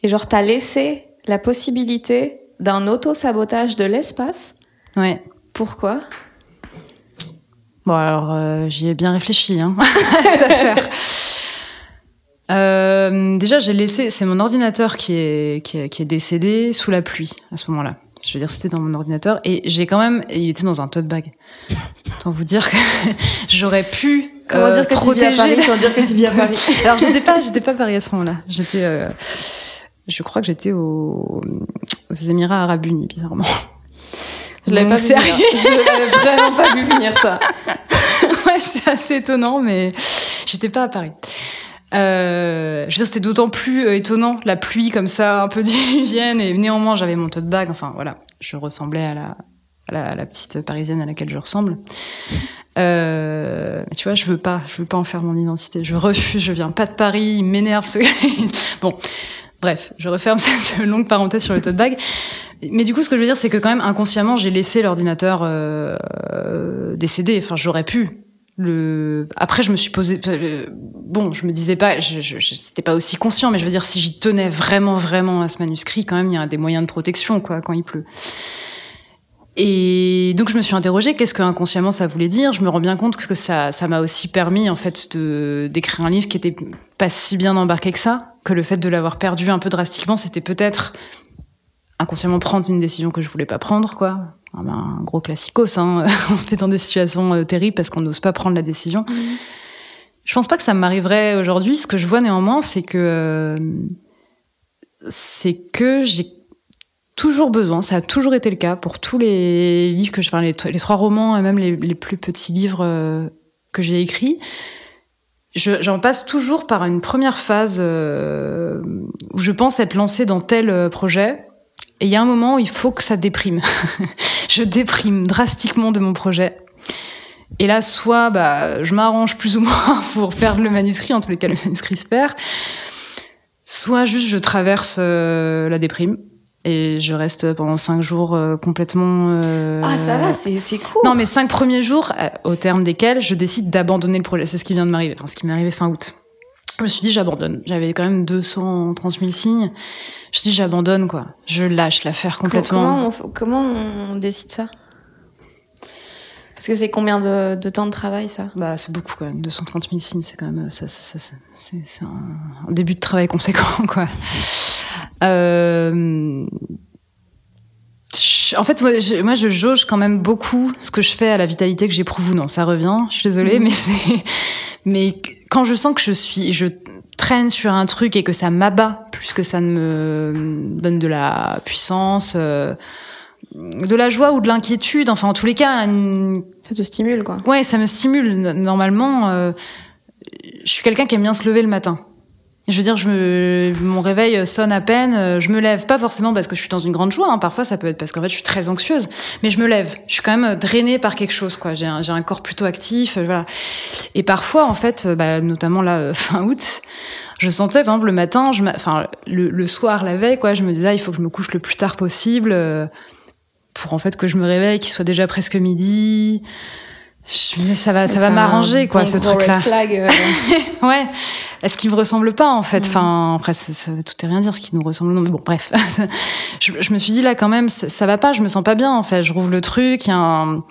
et genre, t'as laissé la possibilité d'un auto-sabotage de l'espace. Ouais. Pourquoi? Bon alors euh, j'y ai bien réfléchi hein. cette affaire. Euh, déjà j'ai laissé, c'est mon ordinateur qui est, qui est qui est décédé sous la pluie à ce moment-là. Je veux dire c'était dans mon ordinateur et j'ai quand même, il était dans un tote bag. Autant vous dire que j'aurais pu Comment euh, dire que tu vis à protéger. Paris sans dire que tu vis à Paris? Alors j'étais pas, j'étais pas à Paris à ce moment-là. J'étais, euh, je crois que j'étais au, aux Émirats Arabes Unis bizarrement. Je l'avais pas vu venir. Je l'avais vraiment pas vu venir ça. ouais, c'est assez étonnant, mais j'étais pas à Paris. Euh, je veux dire, c'était d'autant plus euh, étonnant, la pluie comme ça, un peu diluvienne, et néanmoins j'avais mon tote bag. Enfin voilà, je ressemblais à la, à la, à la petite parisienne à laquelle je ressemble. Euh, tu vois, je veux pas, je veux pas en faire mon identité. Je refuse, je viens pas de Paris, il m'énerve. Ce... bon, bref, je referme cette longue parenthèse sur le tote bag. Mais du coup, ce que je veux dire, c'est que quand même inconsciemment, j'ai laissé l'ordinateur euh, décédé. Enfin, j'aurais pu. Le... Après, je me suis posé. euh, Bon, je me disais pas, je, je, je- c'était pas aussi conscient, mais je veux dire, si j'y tenais vraiment, vraiment à ce manuscrit, quand même, il y a des moyens de protection, quoi, quand il pleut. Et donc, je me suis interrogée, qu'est-ce que inconsciemment ça voulait dire? Je me rends bien compte que ça, ça m'a aussi permis, en fait, de d'écrire un livre qui était pas si bien embarqué que ça, que le fait de l'avoir perdu un peu drastiquement, c'était peut-être inconsciemment prendre une décision que je voulais pas prendre, quoi. Ah ben, un gros classicos, hein. on se met dans des situations euh, terribles parce qu'on n'ose pas prendre la décision. Je pense pas que ça m'arriverait aujourd'hui. Ce que je vois néanmoins, c'est que euh, c'est que j'ai toujours besoin. Ça a toujours été le cas pour tous les livres que je, enfin les, les trois romans et même les, les plus petits livres euh, que j'ai écrits. Je- J'en passe toujours par une première phase euh, où je pense être lancée dans tel euh, projet. Et il y a un moment où il faut que ça déprime. je déprime drastiquement de mon projet. Et là, soit bah, je m'arrange plus ou moins pour perdre le manuscrit, en tous les cas le manuscrit se perd, soit juste je traverse euh, la déprime et je reste pendant cinq jours euh, complètement... euh, Ah, ça va, c'est c'est cool. Non, mais cinq premiers jours, euh, au terme desquels je décide d'abandonner le projet. C'est ce qui vient de m'arriver, enfin ce qui m'est arrivé fin août. Je me suis dit j'abandonne. J'avais quand même 230 000 signes. Je me suis dit j'abandonne quoi. Je lâche l'affaire complètement. Comment on, comment on décide ça? Parce que c'est combien de, de temps de travail ça? Bah, c'est beaucoup quand même. 230 000 signes, c'est quand même ça, ça, ça, ça- c'est, c'est un, un début de travail conséquent, quoi. Euh, en fait, moi je, moi, je jauge quand même beaucoup ce que je fais à la vitalité que j'éprouve ou non. Ça revient. Je suis désolée, mais c'est, mais quand je sens que je suis, je traîne sur un truc et que ça m'abat plus que ça ne me donne de la puissance. euh, de la joie ou de l'inquiétude, enfin en tous les cas, une, Ça te stimule quoi. Ouais, ça me stimule. Normalement, euh, je suis quelqu'un qui aime bien se lever le matin. Je veux dire, je me, mon réveil sonne à peine, euh, je me lève, pas forcément parce que je suis dans une grande joie, hein, parfois ça peut être parce qu'en fait je suis très anxieuse, mais je me lève. Je suis quand même drainée par quelque chose, quoi. J'ai un, corps plutôt actif, euh. Et parfois, en fait, euh, bah, notamment là, euh, fin août, je sentais, par le matin, je enfin, le, le soir, la veille, quoi, je me disais, ah, il faut que je me couche le plus tard possible, euh, pour en fait que je me réveille, qu'il soit déjà presque midi. Je me disais, ça va, ça va m'arranger, quoi, ce truc-là. euh. Ouais. Est-ce qu'il me ressemble pas, en fait? Mhm. Enfin, après, ça, ça tout et rien dire, ce qui nous ressemble. Non, mais bon, bref. je, je me suis dit, là, quand même, ça, ça va pas, je me sens pas bien, en fait. Je rouvre le truc, un,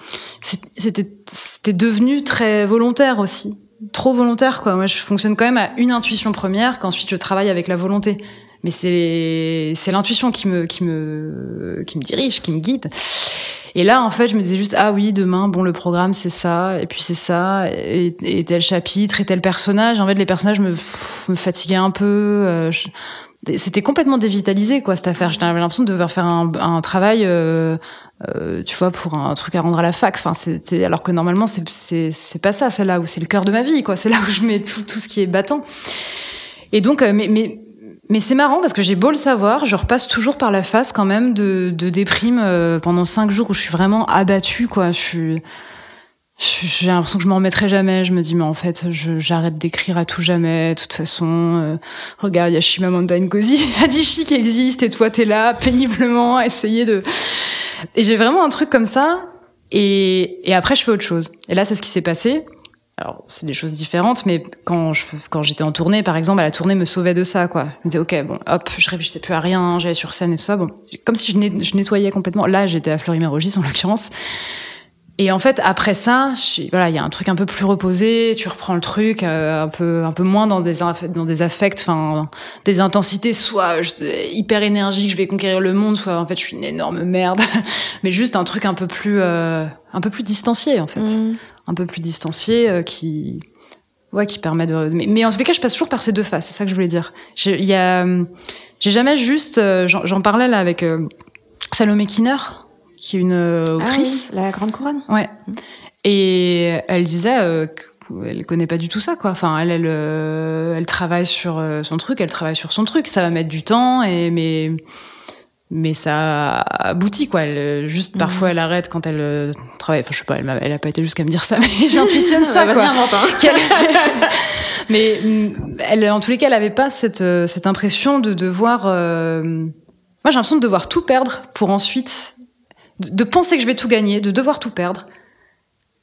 c'était, c'était devenu très volontaire aussi. Trop volontaire, quoi. Moi, je fonctionne quand même à une intuition première, qu'ensuite je travaille avec la volonté. Mais c'est c'est l'intuition qui me qui me qui me dirige, qui me guide. Et là, en fait, je me disais juste ah oui, demain, bon, le programme c'est ça, et puis c'est ça, et, tel chapitre et tel personnage. En fait, les personnages me, me fatiguaient un peu. Euh, c'était complètement dévitalisé quoi cette affaire. J'avais l'impression de devoir faire un, un travail. Euh, euh, tu vois, pour un truc à rendre à la fac. Enfin, c'était alors que normalement c'est c'est c'est pas ça. C'est là où c'est le cœur de ma vie, quoi. C'est là où je mets tout tout ce qui est battant. Et donc, euh, mais mais mais c'est marrant parce que j'ai beau le savoir, je repasse toujours par la phase quand même de de déprime euh, pendant cinq jours où je suis vraiment abattue, quoi. Je suis j'ai l'impression que je m'en remettrai jamais. Je me dis, mais en fait, j'arrête d'écrire à tout jamais. De toute façon, euh, regarde, il y a Shimamanda Ngozi qui existe et toi, t'es là péniblement à essayer de et j'ai vraiment un truc comme ça. Et, et après, je fais autre chose. Et là, c'est ce qui s'est passé. Alors, c'est des choses différentes, mais quand je, quand j'étais en tournée, par exemple, la tournée me sauvait de ça, quoi. Je me disais, ok, bon, hop, je réfléchissais plus à rien, j'allais sur scène et tout ça. Bon, comme si je, je nettoyais complètement. Là, j'étais à Fleury-Mérogis, en l'occurrence. Et en fait, après ça, voilà, il y a un truc un peu plus reposé. Tu reprends le truc euh, un peu, un peu moins dans des dans des affects, enfin, des intensités, soit hyper énergique, je vais conquérir le monde, soit en fait, je suis une énorme merde. Mais juste un truc un peu plus, euh, un peu plus distancié en fait, mm. Un peu plus distancié euh, qui, ouais, qui permet de. Mais, mais, en tous les cas, je passe toujours par ces deux phases. C'est ça que je voulais dire. Il y a, j'ai jamais juste, j'en parlais là avec Salomé Kinner qui est une euh, ah autrice. la Grande Couronne. Ouais. Et elle disait euh, qu'elle connaît pas du tout ça, quoi. Enfin, elle, elle, euh, elle travaille sur euh, son truc, elle travaille sur son truc. Ça va mettre du temps, et mais mais ça aboutit quoi. Elle, juste mhm. parfois elle arrête quand elle travaille. Enfin, je sais pas, elle a, elle a pas été jusqu'à me dire ça, mais j'intuitionne ça quoi. Hein. mais mm, elle, en tous les cas, elle avait pas cette cette impression de devoir. Moi, j'ai l'impression de devoir tout perdre pour ensuite de, penser que je vais tout gagner, de devoir tout perdre.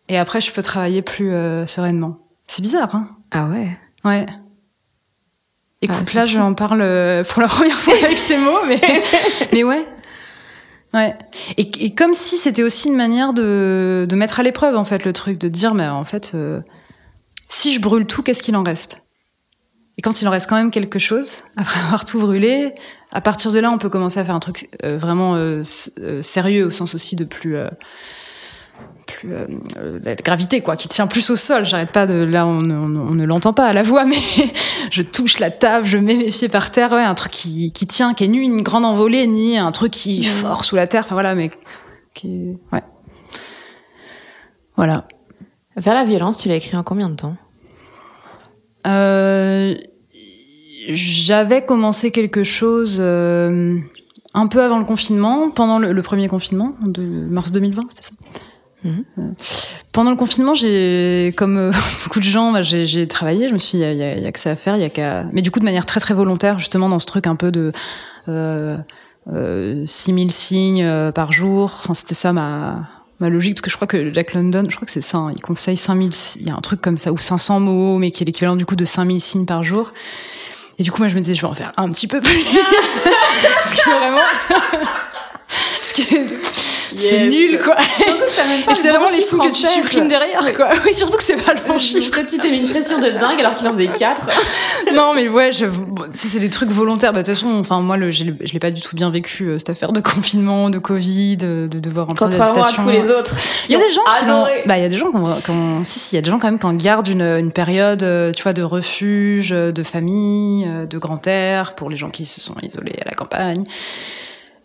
Et après, je peux travailler plus euh, sereinement. C'est bizarre, hein Ah ouais Ouais. Écoute, ah, là, j'en parle euh, pour la première fois avec ces mots, mais, mais ouais. Ouais. Et, et comme si c'était aussi une manière de, de mettre à l'épreuve, en fait, le truc, de dire, mais en fait, euh, si je brûle tout, qu'est-ce qu'il en reste? Et quand il en reste quand même quelque chose, après avoir tout brûlé, à partir de là, on peut commencer à faire un truc euh, vraiment euh, euh, sérieux au sens aussi de plus plus la gravité quoi, qui tient plus au sol. J'arrête pas de là, on, ne l'entend pas à la voix, mais je touche la table, je mets mes pieds par terre, ouais, un truc qui, qui tient, qui est ni une grande envolée, ni un truc qui est fort sous la terre. Enfin voilà, mais qui ouais. Voilà. Vers la violence, tu l'as écrit en combien de temps? Euh, j'avais commencé quelque chose euh, un peu avant le confinement, pendant le, premier confinement de mars 2020, c'était ça? Euh, pendant le confinement, j'ai, comme euh, beaucoup de gens, bah, j'ai travaillé. Je me suis, il y, a, que ça à faire, il y a qu'à. Mais du coup, de manière très très volontaire, justement dans ce truc un peu de euh, euh, 6000 signes par jour. Enfin, c'était ça ma logique parce que je crois que Jack London, je crois que c'est ça, hein, il conseille 5000, il y a un truc comme ça ou 500 mots, mais qui est l'équivalent du coup de 5000 signes par jour. Et du coup, moi, je me disais, je vais en faire un petit peu plus. Parce que vraiment. Ce qui est c'est nul quoi. et c'est vraiment les signes que tu supprimes derrière quoi. Oui, surtout que c'est pas le bon chiffre. Peut-être tu t'es mis une pression de dingue alors qu'il en faisait 4. non mais ouais, je... c'est des trucs volontaires. Bah, de toute façon, enfin moi le, je l'ai pas du tout bien vécu euh, cette affaire de confinement, de Covid, de, de devoir rentrer dans à tous les autres. Il y a des gens qui bah il y a des gens qui ont, si si, il y a des gens quand même qui en gardent une, une période euh, tu vois de refuge, de famille, euh, de grand air pour les gens qui se sont isolés à la campagne.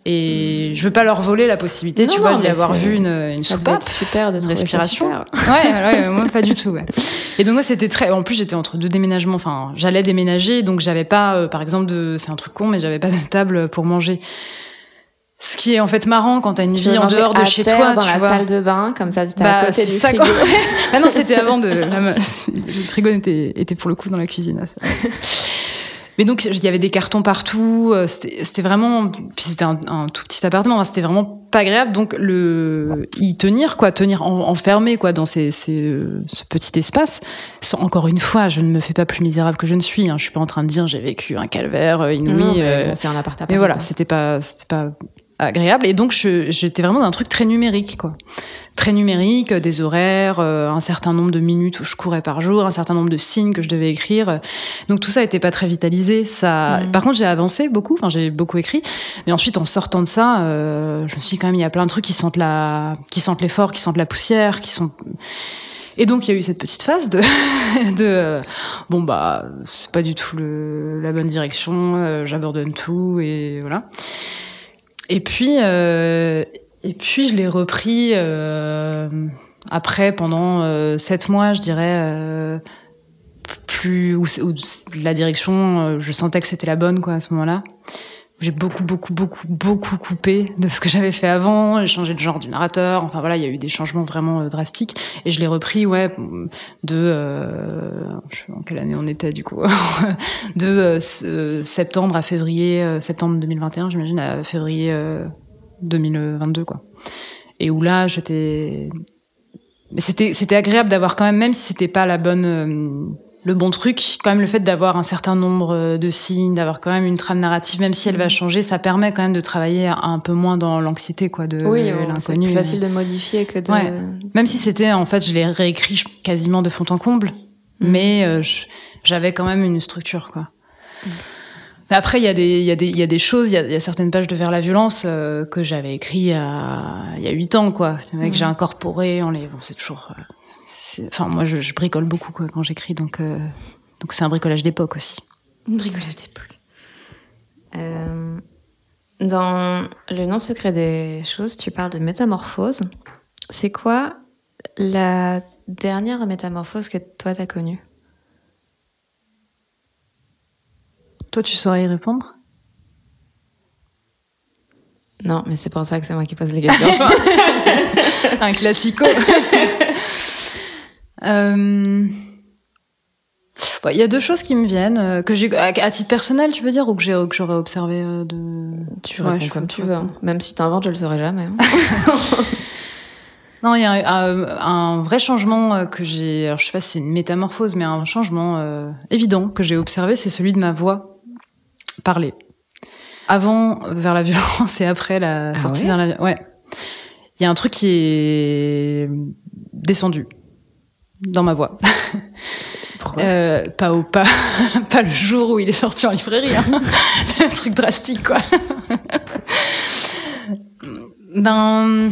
Et je veux pas leur voler la possibilité, tu vois, d'y avoir vu une, une soupape, super de respiration. Ouais, ouais, moi pas du tout. Ouais. Et donc moi c'était très. En plus j'étais entre deux déménagements. Enfin, j'allais déménager, donc j'avais pas, euh, par exemple, de. C'est un truc con, mais j'avais pas de table pour manger. Ce qui est en fait marrant quand t'as une vie en dehors de chez toi, dans la salle de bain, comme ça, c'était bah, à côté du ça, frigo. ah non, c'était avant de. le frigo était, était pour le coup dans la cuisine. Mais donc il y avait des cartons partout. Euh, c'était vraiment, puis c'était un, un, tout petit appartement. Hein, c'était vraiment pas agréable. Donc le y tenir quoi, tenir enfermé quoi dans ces, ces, ce petit espace. Encore une fois, je ne me fais pas plus misérable que je ne suis. Hein. Je suis pas en train de dire j'ai vécu un calvaire euh, inouï. Euh, c'est un appartement. Mais voilà, c'était pas c'était pas agréable. Et donc, j'étais vraiment dans un truc très numérique, quoi. Très numérique, des horaires, euh, un certain nombre de minutes où je courais par jour, un certain nombre de signes que je devais écrire. Donc tout ça était pas très vitalisé. Ça, mm. par contre, j'ai avancé beaucoup. Enfin, j'ai beaucoup écrit. Mais ensuite, en sortant de ça, euh, je me suis dit quand même, il y a plein de trucs qui sentent la, qui sentent l'effort, qui sentent la poussière, qui sont et donc il y a eu cette petite phase de, de euh, bon bah c'est pas du tout le, la bonne direction, euh, j'abandonne tout et voilà. Et puis euh, et puis je l'ai repris euh, après pendant sept mois, je dirais plus où, où, la direction, je sentais que c'était la bonne quoi à ce moment-là j'ai beaucoup, beaucoup, beaucoup, beaucoup coupé de ce que j'avais fait avant. J'ai changé de genre du narrateur. Enfin voilà, il y a eu des changements vraiment euh, drastiques. Et je l'ai repris, ouais, de euh, je sais en quelle année on était du coup, de euh, septembre à février, septembre 2021, j'imagine, à février 2022 quoi. Et où là, j'étais, c'était c'était agréable d'avoir quand même, même si c'était pas la bonne le bon truc, quand même le fait d'avoir un certain nombre euh, de signes, d'avoir quand même une trame narrative, même si elle va mm. changer, ça permet quand même de travailler un peu moins dans l'anxiété, quoi, de oui, C'est plus facile de modifier que de. Même si c'était, en fait, je l'ai réécrit quasiment de fond en comble, mm. mais euh, j'avais quand même une structure, quoi. Mm. Après, il y a des, il y a des, il y a des choses, il y a, y a, certaines pages de Vers la violence euh, que j'avais écrit il y a huit ans, quoi. Que j'ai incorporé, on les, bon, c'est toujours enfin moi je, bricole beaucoup quoi, quand j'écris donc euh, donc c'est un bricolage d'époque aussi. Un bricolage d'époque. Euh, dans le non secret des choses, tu parles de métamorphose. C'est quoi la dernière métamorphose que toi t'as connue? Toi, tu saurais y répondre? Non, mais c'est pour ça que c'est moi qui pose les questions. un classico. Euh, il y a deux choses qui me viennent euh, que j'ai à, titre personnel, tu veux dire, ou que j'ai que j'aurais observé euh, de. Tu réponds comme tu veux. Hein. Même si t'inventes, je le saurais jamais. Hein. non, il y a un, un, vrai changement que j'ai. Alors je sais pas si c'est une métamorphose, mais un changement évident que j'ai observé, c'est celui de ma voix parler. Avant vers la violence et après la ah sortie vers la ouais. Il y a un truc qui est descendu dans ma voix. euh, pas au pas, pas le jour où il est sorti en librairie. Hein. un truc drastique, quoi. ben,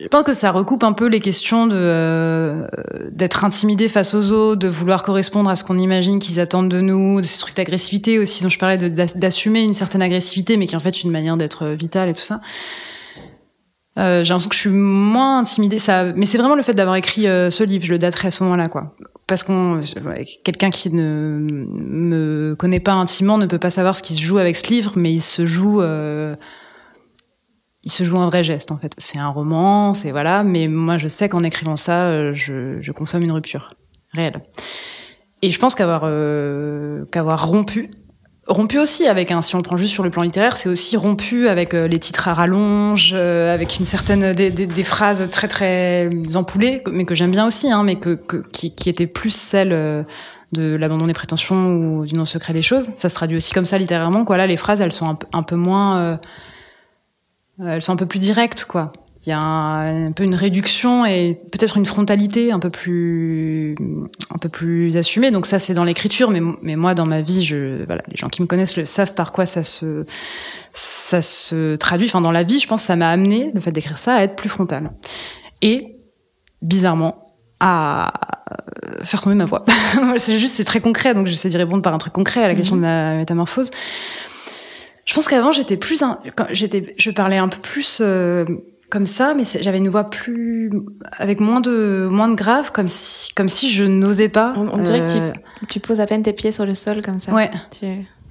je pense que ça recoupe un peu les questions de euh, d'être intimidé face aux autres, de vouloir correspondre à ce qu'on imagine qu'ils attendent de nous, de ces trucs d'agressivité aussi dont je parlais, d'assumer une certaine agressivité, mais qui est en fait une manière d'être vitale et tout ça. Euh, j'ai l'impression que je suis moins intimidée. Ça, mais c'est vraiment le fait d'avoir écrit euh, ce livre. Je le daterai à ce moment-là, quoi. Parce qu'on, quelqu'un qui ne me connaît pas intimement ne peut pas savoir ce qui se joue avec ce livre, mais il se joue, euh, il se joue un vrai geste en fait. C'est un roman, c'est voilà. Mais moi, je sais qu'en écrivant ça, euh, je, je, consomme une rupture réelle. Et je pense qu'avoir qu'avoir rompu rompu aussi avec un si on le prend juste sur le plan littéraire c'est aussi rompu avec euh, les titres à rallonge euh, avec une certaine des, phrases très très empoulées mais que j'aime bien aussi hein, mais que, qui, qui étaient plus celles euh, de l'abandon des prétentions ou du non secret des choses. Ça se traduit aussi comme ça littérairement quoi. Là les phrases elles sont un, un peu moins elles sont un peu plus directes quoi il y a un, peu une réduction et peut-être une frontalité un peu plus un peu plus assumée. Donc ça c'est dans l'écriture mais mais moi dans ma vie je voilà les gens qui me connaissent le savent par quoi ça se ça se traduit. Enfin dans la vie je pense que ça m'a amené le fait d'écrire ça à être plus frontal et bizarrement à faire tomber ma voix. C'est juste c'est très concret donc j'essaie d'y répondre par un truc concret à la question de la métamorphose. Je pense qu'avant j'étais plus un, j'étais je parlais un peu plus euh, comme ça, mais j'avais une voix plus avec moins de moins de grave, comme si comme si je n'osais pas. On, dirait que tu, euh, tu, poses à peine tes pieds sur le sol comme ça. Ouais.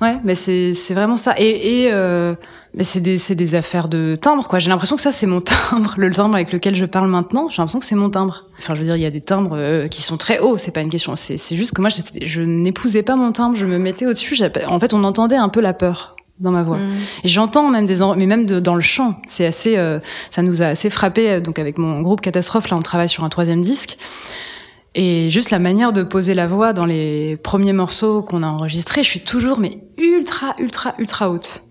Ouais, mais c'est c'est vraiment ça. Et et euh, mais c'est des c'est des affaires de timbre quoi. J'ai l'impression que ça c'est mon timbre, le timbre avec lequel je parle maintenant. J'ai l'impression que c'est mon timbre. Enfin, je veux dire, il y a des timbres euh, qui sont très hauts. C'est pas une question. C'est c'est juste que moi je n'épousais pas mon timbre. Je me mettais au-dessus. En fait, on entendait un peu la peur dans ma voix. Mm. Et j'entends même des mais même de, dans le chant, c'est assez euh, ça nous a assez frappé euh, donc avec mon groupe Catastrophe là on travaille sur un troisième disque. Et juste la manière de poser la voix dans les premiers morceaux qu'on a enregistrés, je suis toujours mais ultra ultra ultra haute.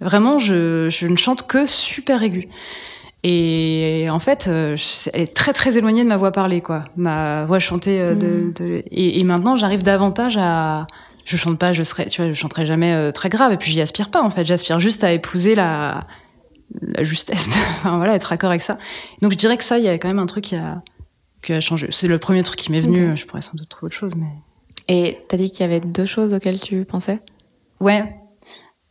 Vraiment, je, je ne chante que super aigu. Et en fait, euh, elle est très très éloignée de ma voix parlée, quoi. Ma voix chantée. euh, de, Mhm. de- et, et maintenant, j'arrive davantage à. Je chante pas, je serai, tu vois, je chanterai jamais euh, très grave. Et puis, j'y aspire pas, en fait. J'aspire juste à épouser la, la justesse. enfin, voilà, être accord avec ça. Donc, je dirais que ça, il y a quand même un truc qui a, qui a changé. C'est le premier truc qui m'est venu. Je pourrais sans doute trouver autre chose, mais. Et t'as dit qu'il y avait deux choses auxquelles tu pensais? Ouais.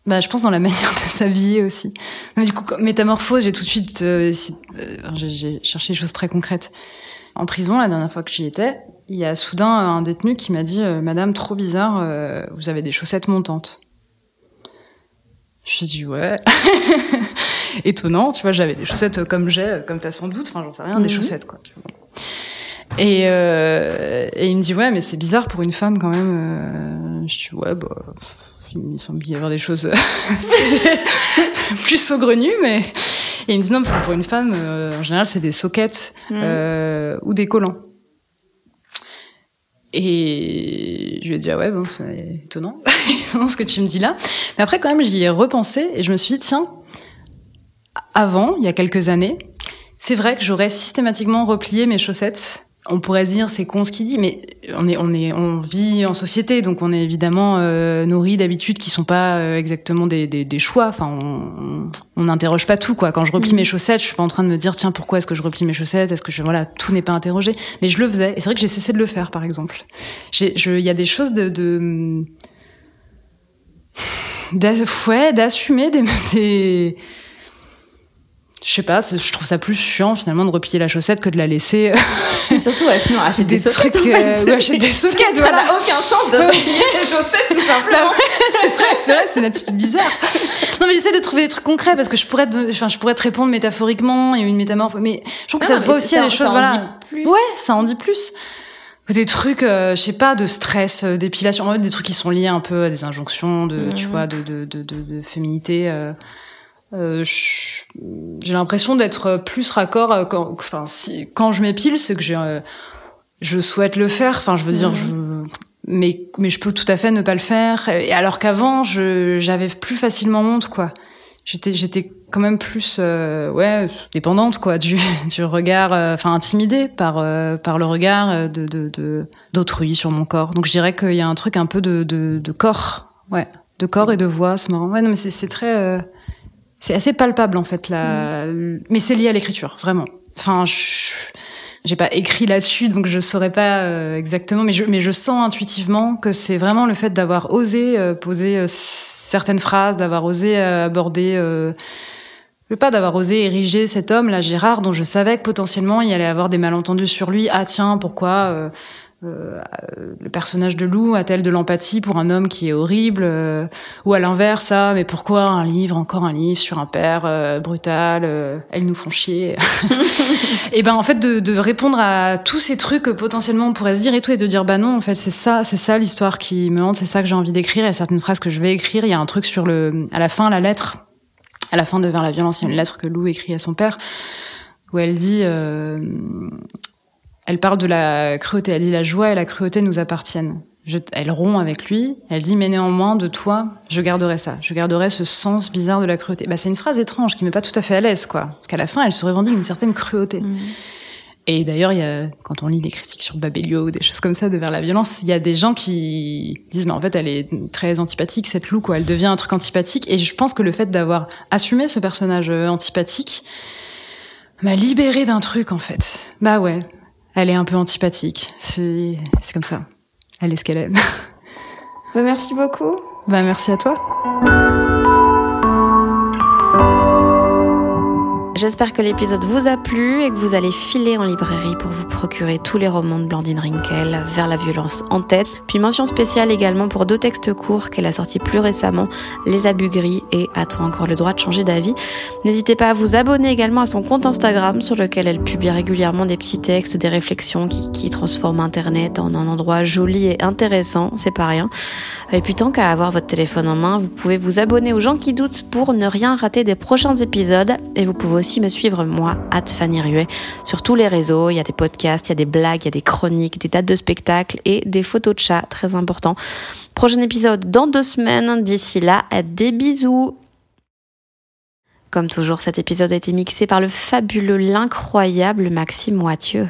Bah, je pense dans la manière de s'habiller aussi. Mais du coup, métamorphose, j'ai tout de suite, euh, euh, j'ai- j'ai cherché des choses très concrètes. En prison, la dernière fois que j'y étais, il y a soudain un détenu qui m'a dit, euh, Madame, trop bizarre, euh, vous avez des chaussettes montantes. J'ai dit ouais. Étonnant, tu vois, j'avais des chaussettes comme j'ai, comme t'as sans doute, enfin j'en sais rien, des Mhm. chaussettes quoi. tu vois. Et, euh, et il me dit ouais, mais c'est bizarre pour une femme quand même. Euh, je dis ouais, bah, pff, il me semble y avoir des choses plus, saugrenues, mais et il me dit non parce que pour une femme, euh, en général, c'est des soquettes euh, ou des collants. Et je lui ai dit, ah ouais, bon, c'est étonnant, ce que tu me dis là. Mais après, quand même, j'y ai repensé et je me suis dit, tiens, avant, il y a quelques années, c'est vrai que j'aurais systématiquement replié mes chaussettes. On pourrait se dire, c'est con ce qu'il dit, mais on est, on est, on vit en société, donc on est évidemment euh, nourri d'habitudes qui sont pas euh, exactement des, des, des choix. Enfin, on on n'interroge pas tout, quoi. Quand je replie mes chaussettes, je suis pas en train de me dire, tiens, pourquoi est-ce que je replie mes chaussettes? Est-ce que je, voilà, tout n'est pas interrogé? Mais je le faisais. Et c'est vrai que j'ai cessé de le faire, par exemple. Il y a des choses de, de ouais, d'assumer des, des je sais pas, je trouve ça plus chiant finalement de replier la chaussette que de la laisser. Et surtout, ouais, sinon, achète des, soquettes. trucs, en fait. euh, achète des soquettes, Ça voilà. n'a aucun sens de replier les chaussettes, tout simplement. c'est vrai, c'est vrai, c'est une attitude bizarre. Non, mais j'essaie de trouver des trucs concrets parce que je pourrais, te, enfin, je pourrais te répondre métaphoriquement, il y a une métamorphose, mais je trouve que Non, ça se voit aussi à ça- des ça choses, en voilà. dit plus. Ouais, ça en dit plus. Des trucs, euh, je sais pas, de stress, euh, d'épilation, en fait, des trucs qui sont liés un peu à des injonctions de, tu Mhm. vois, de, de, de, de, de féminité. euh, euh, j'ai l'impression d'être plus raccord euh, quand, enfin, si, quand je m'épile, c'est que j'ai, euh, je souhaite le faire. Enfin, je veux dire, je, mais, mais je peux tout à fait ne pas le faire. Et alors qu'avant, je, j'avais plus facilement honte, quoi. J'étais, j'étais quand même plus, euh, ouais, dépendante, quoi, du, du regard, euh, enfin, intimidée par, euh, par le regard de, de, de, d'autrui sur mon corps. Donc, je dirais qu'il y a un truc un peu de, de, de corps, ouais, de corps et de voix, c'est marrant. Ouais, non, mais c'est, c'est très, euh, c'est assez palpable, en fait, là. Mais c'est lié à l'écriture, vraiment. Enfin, je, j'ai pas écrit là-dessus, donc je saurais pas euh, exactement, mais je, mais je sens intuitivement que c'est vraiment le fait d'avoir osé euh, poser euh, certaines phrases, d'avoir osé aborder, euh, je veux pas d'avoir osé ériger cet homme, là, Gérard, dont je savais que potentiellement il allait avoir des malentendus sur lui. Ah tiens, pourquoi euh, le personnage de Lou a-t-elle de l'empathie pour un homme qui est horrible euh, Ou à l'inverse, ah, mais pourquoi un livre, encore un livre sur un père euh, brutal euh, Elles nous font chier? et ben en fait de, de répondre à tous ces trucs que potentiellement on pourrait se dire et tout et de dire bah non en fait c'est ça c'est ça l'histoire qui me hante c'est ça que j'ai envie d'écrire il y a certaines phrases que je vais écrire il y a un truc sur le à la fin la lettre à la fin de vers la violence il y a une lettre que Lou écrit à son père où elle dit euh, elle parle de la cruauté. Elle dit la joie et la cruauté nous appartiennent. Je, elle rompt avec lui, elle dit mais néanmoins de toi, je garderai ça, je garderai ce sens bizarre de la cruauté. Bah c'est une phrase étrange qui met pas tout à fait à l'aise quoi, parce qu'à la fin elle se revendique une certaine cruauté. Et d'ailleurs quand on lit des critiques sur Babelio ou des choses comme ça de vers la violence, il y a des gens qui disent mais en fait elle est très antipathique cette Lou quoi, elle devient un truc antipathique. Et je pense que le fait d'avoir assumé ce personnage euh, antipathique m'a libéré d'un truc en fait. Bah ouais, elle est un peu antipathique, c'est c'est comme ça. Elle est ce qu'elle est. Bah, merci beaucoup. Bah merci à toi. J'espère que l'épisode vous a plu et que vous allez filer en librairie pour vous procurer tous les romans de Blandine Rinkel, Vers la violence en tête. Puis mention spéciale également pour deux textes courts qu'elle a sortis plus récemment, Les abus gris et A-toi encore le droit de changer d'avis. N'hésitez pas à vous abonner également à son compte Instagram sur lequel elle publie régulièrement des petits textes, des réflexions qui, qui transforment Internet en un endroit joli et intéressant, c'est pas rien. Et puis tant qu'à avoir votre téléphone en main, vous pouvez vous abonner aux gens qui doutent pour ne rien rater des prochains épisodes. Et vous pouvez aussi me suivre, moi, at Fanny Ruet, sur tous les réseaux. Il y a des podcasts, il y a des blagues, il y a des chroniques, des dates de spectacles et des photos de chats, très important. Prochain épisode dans deux semaines. D'ici là, des bisous Comme toujours, cet épisode a été mixé par le fabuleux, l'incroyable Maxime Moitieu.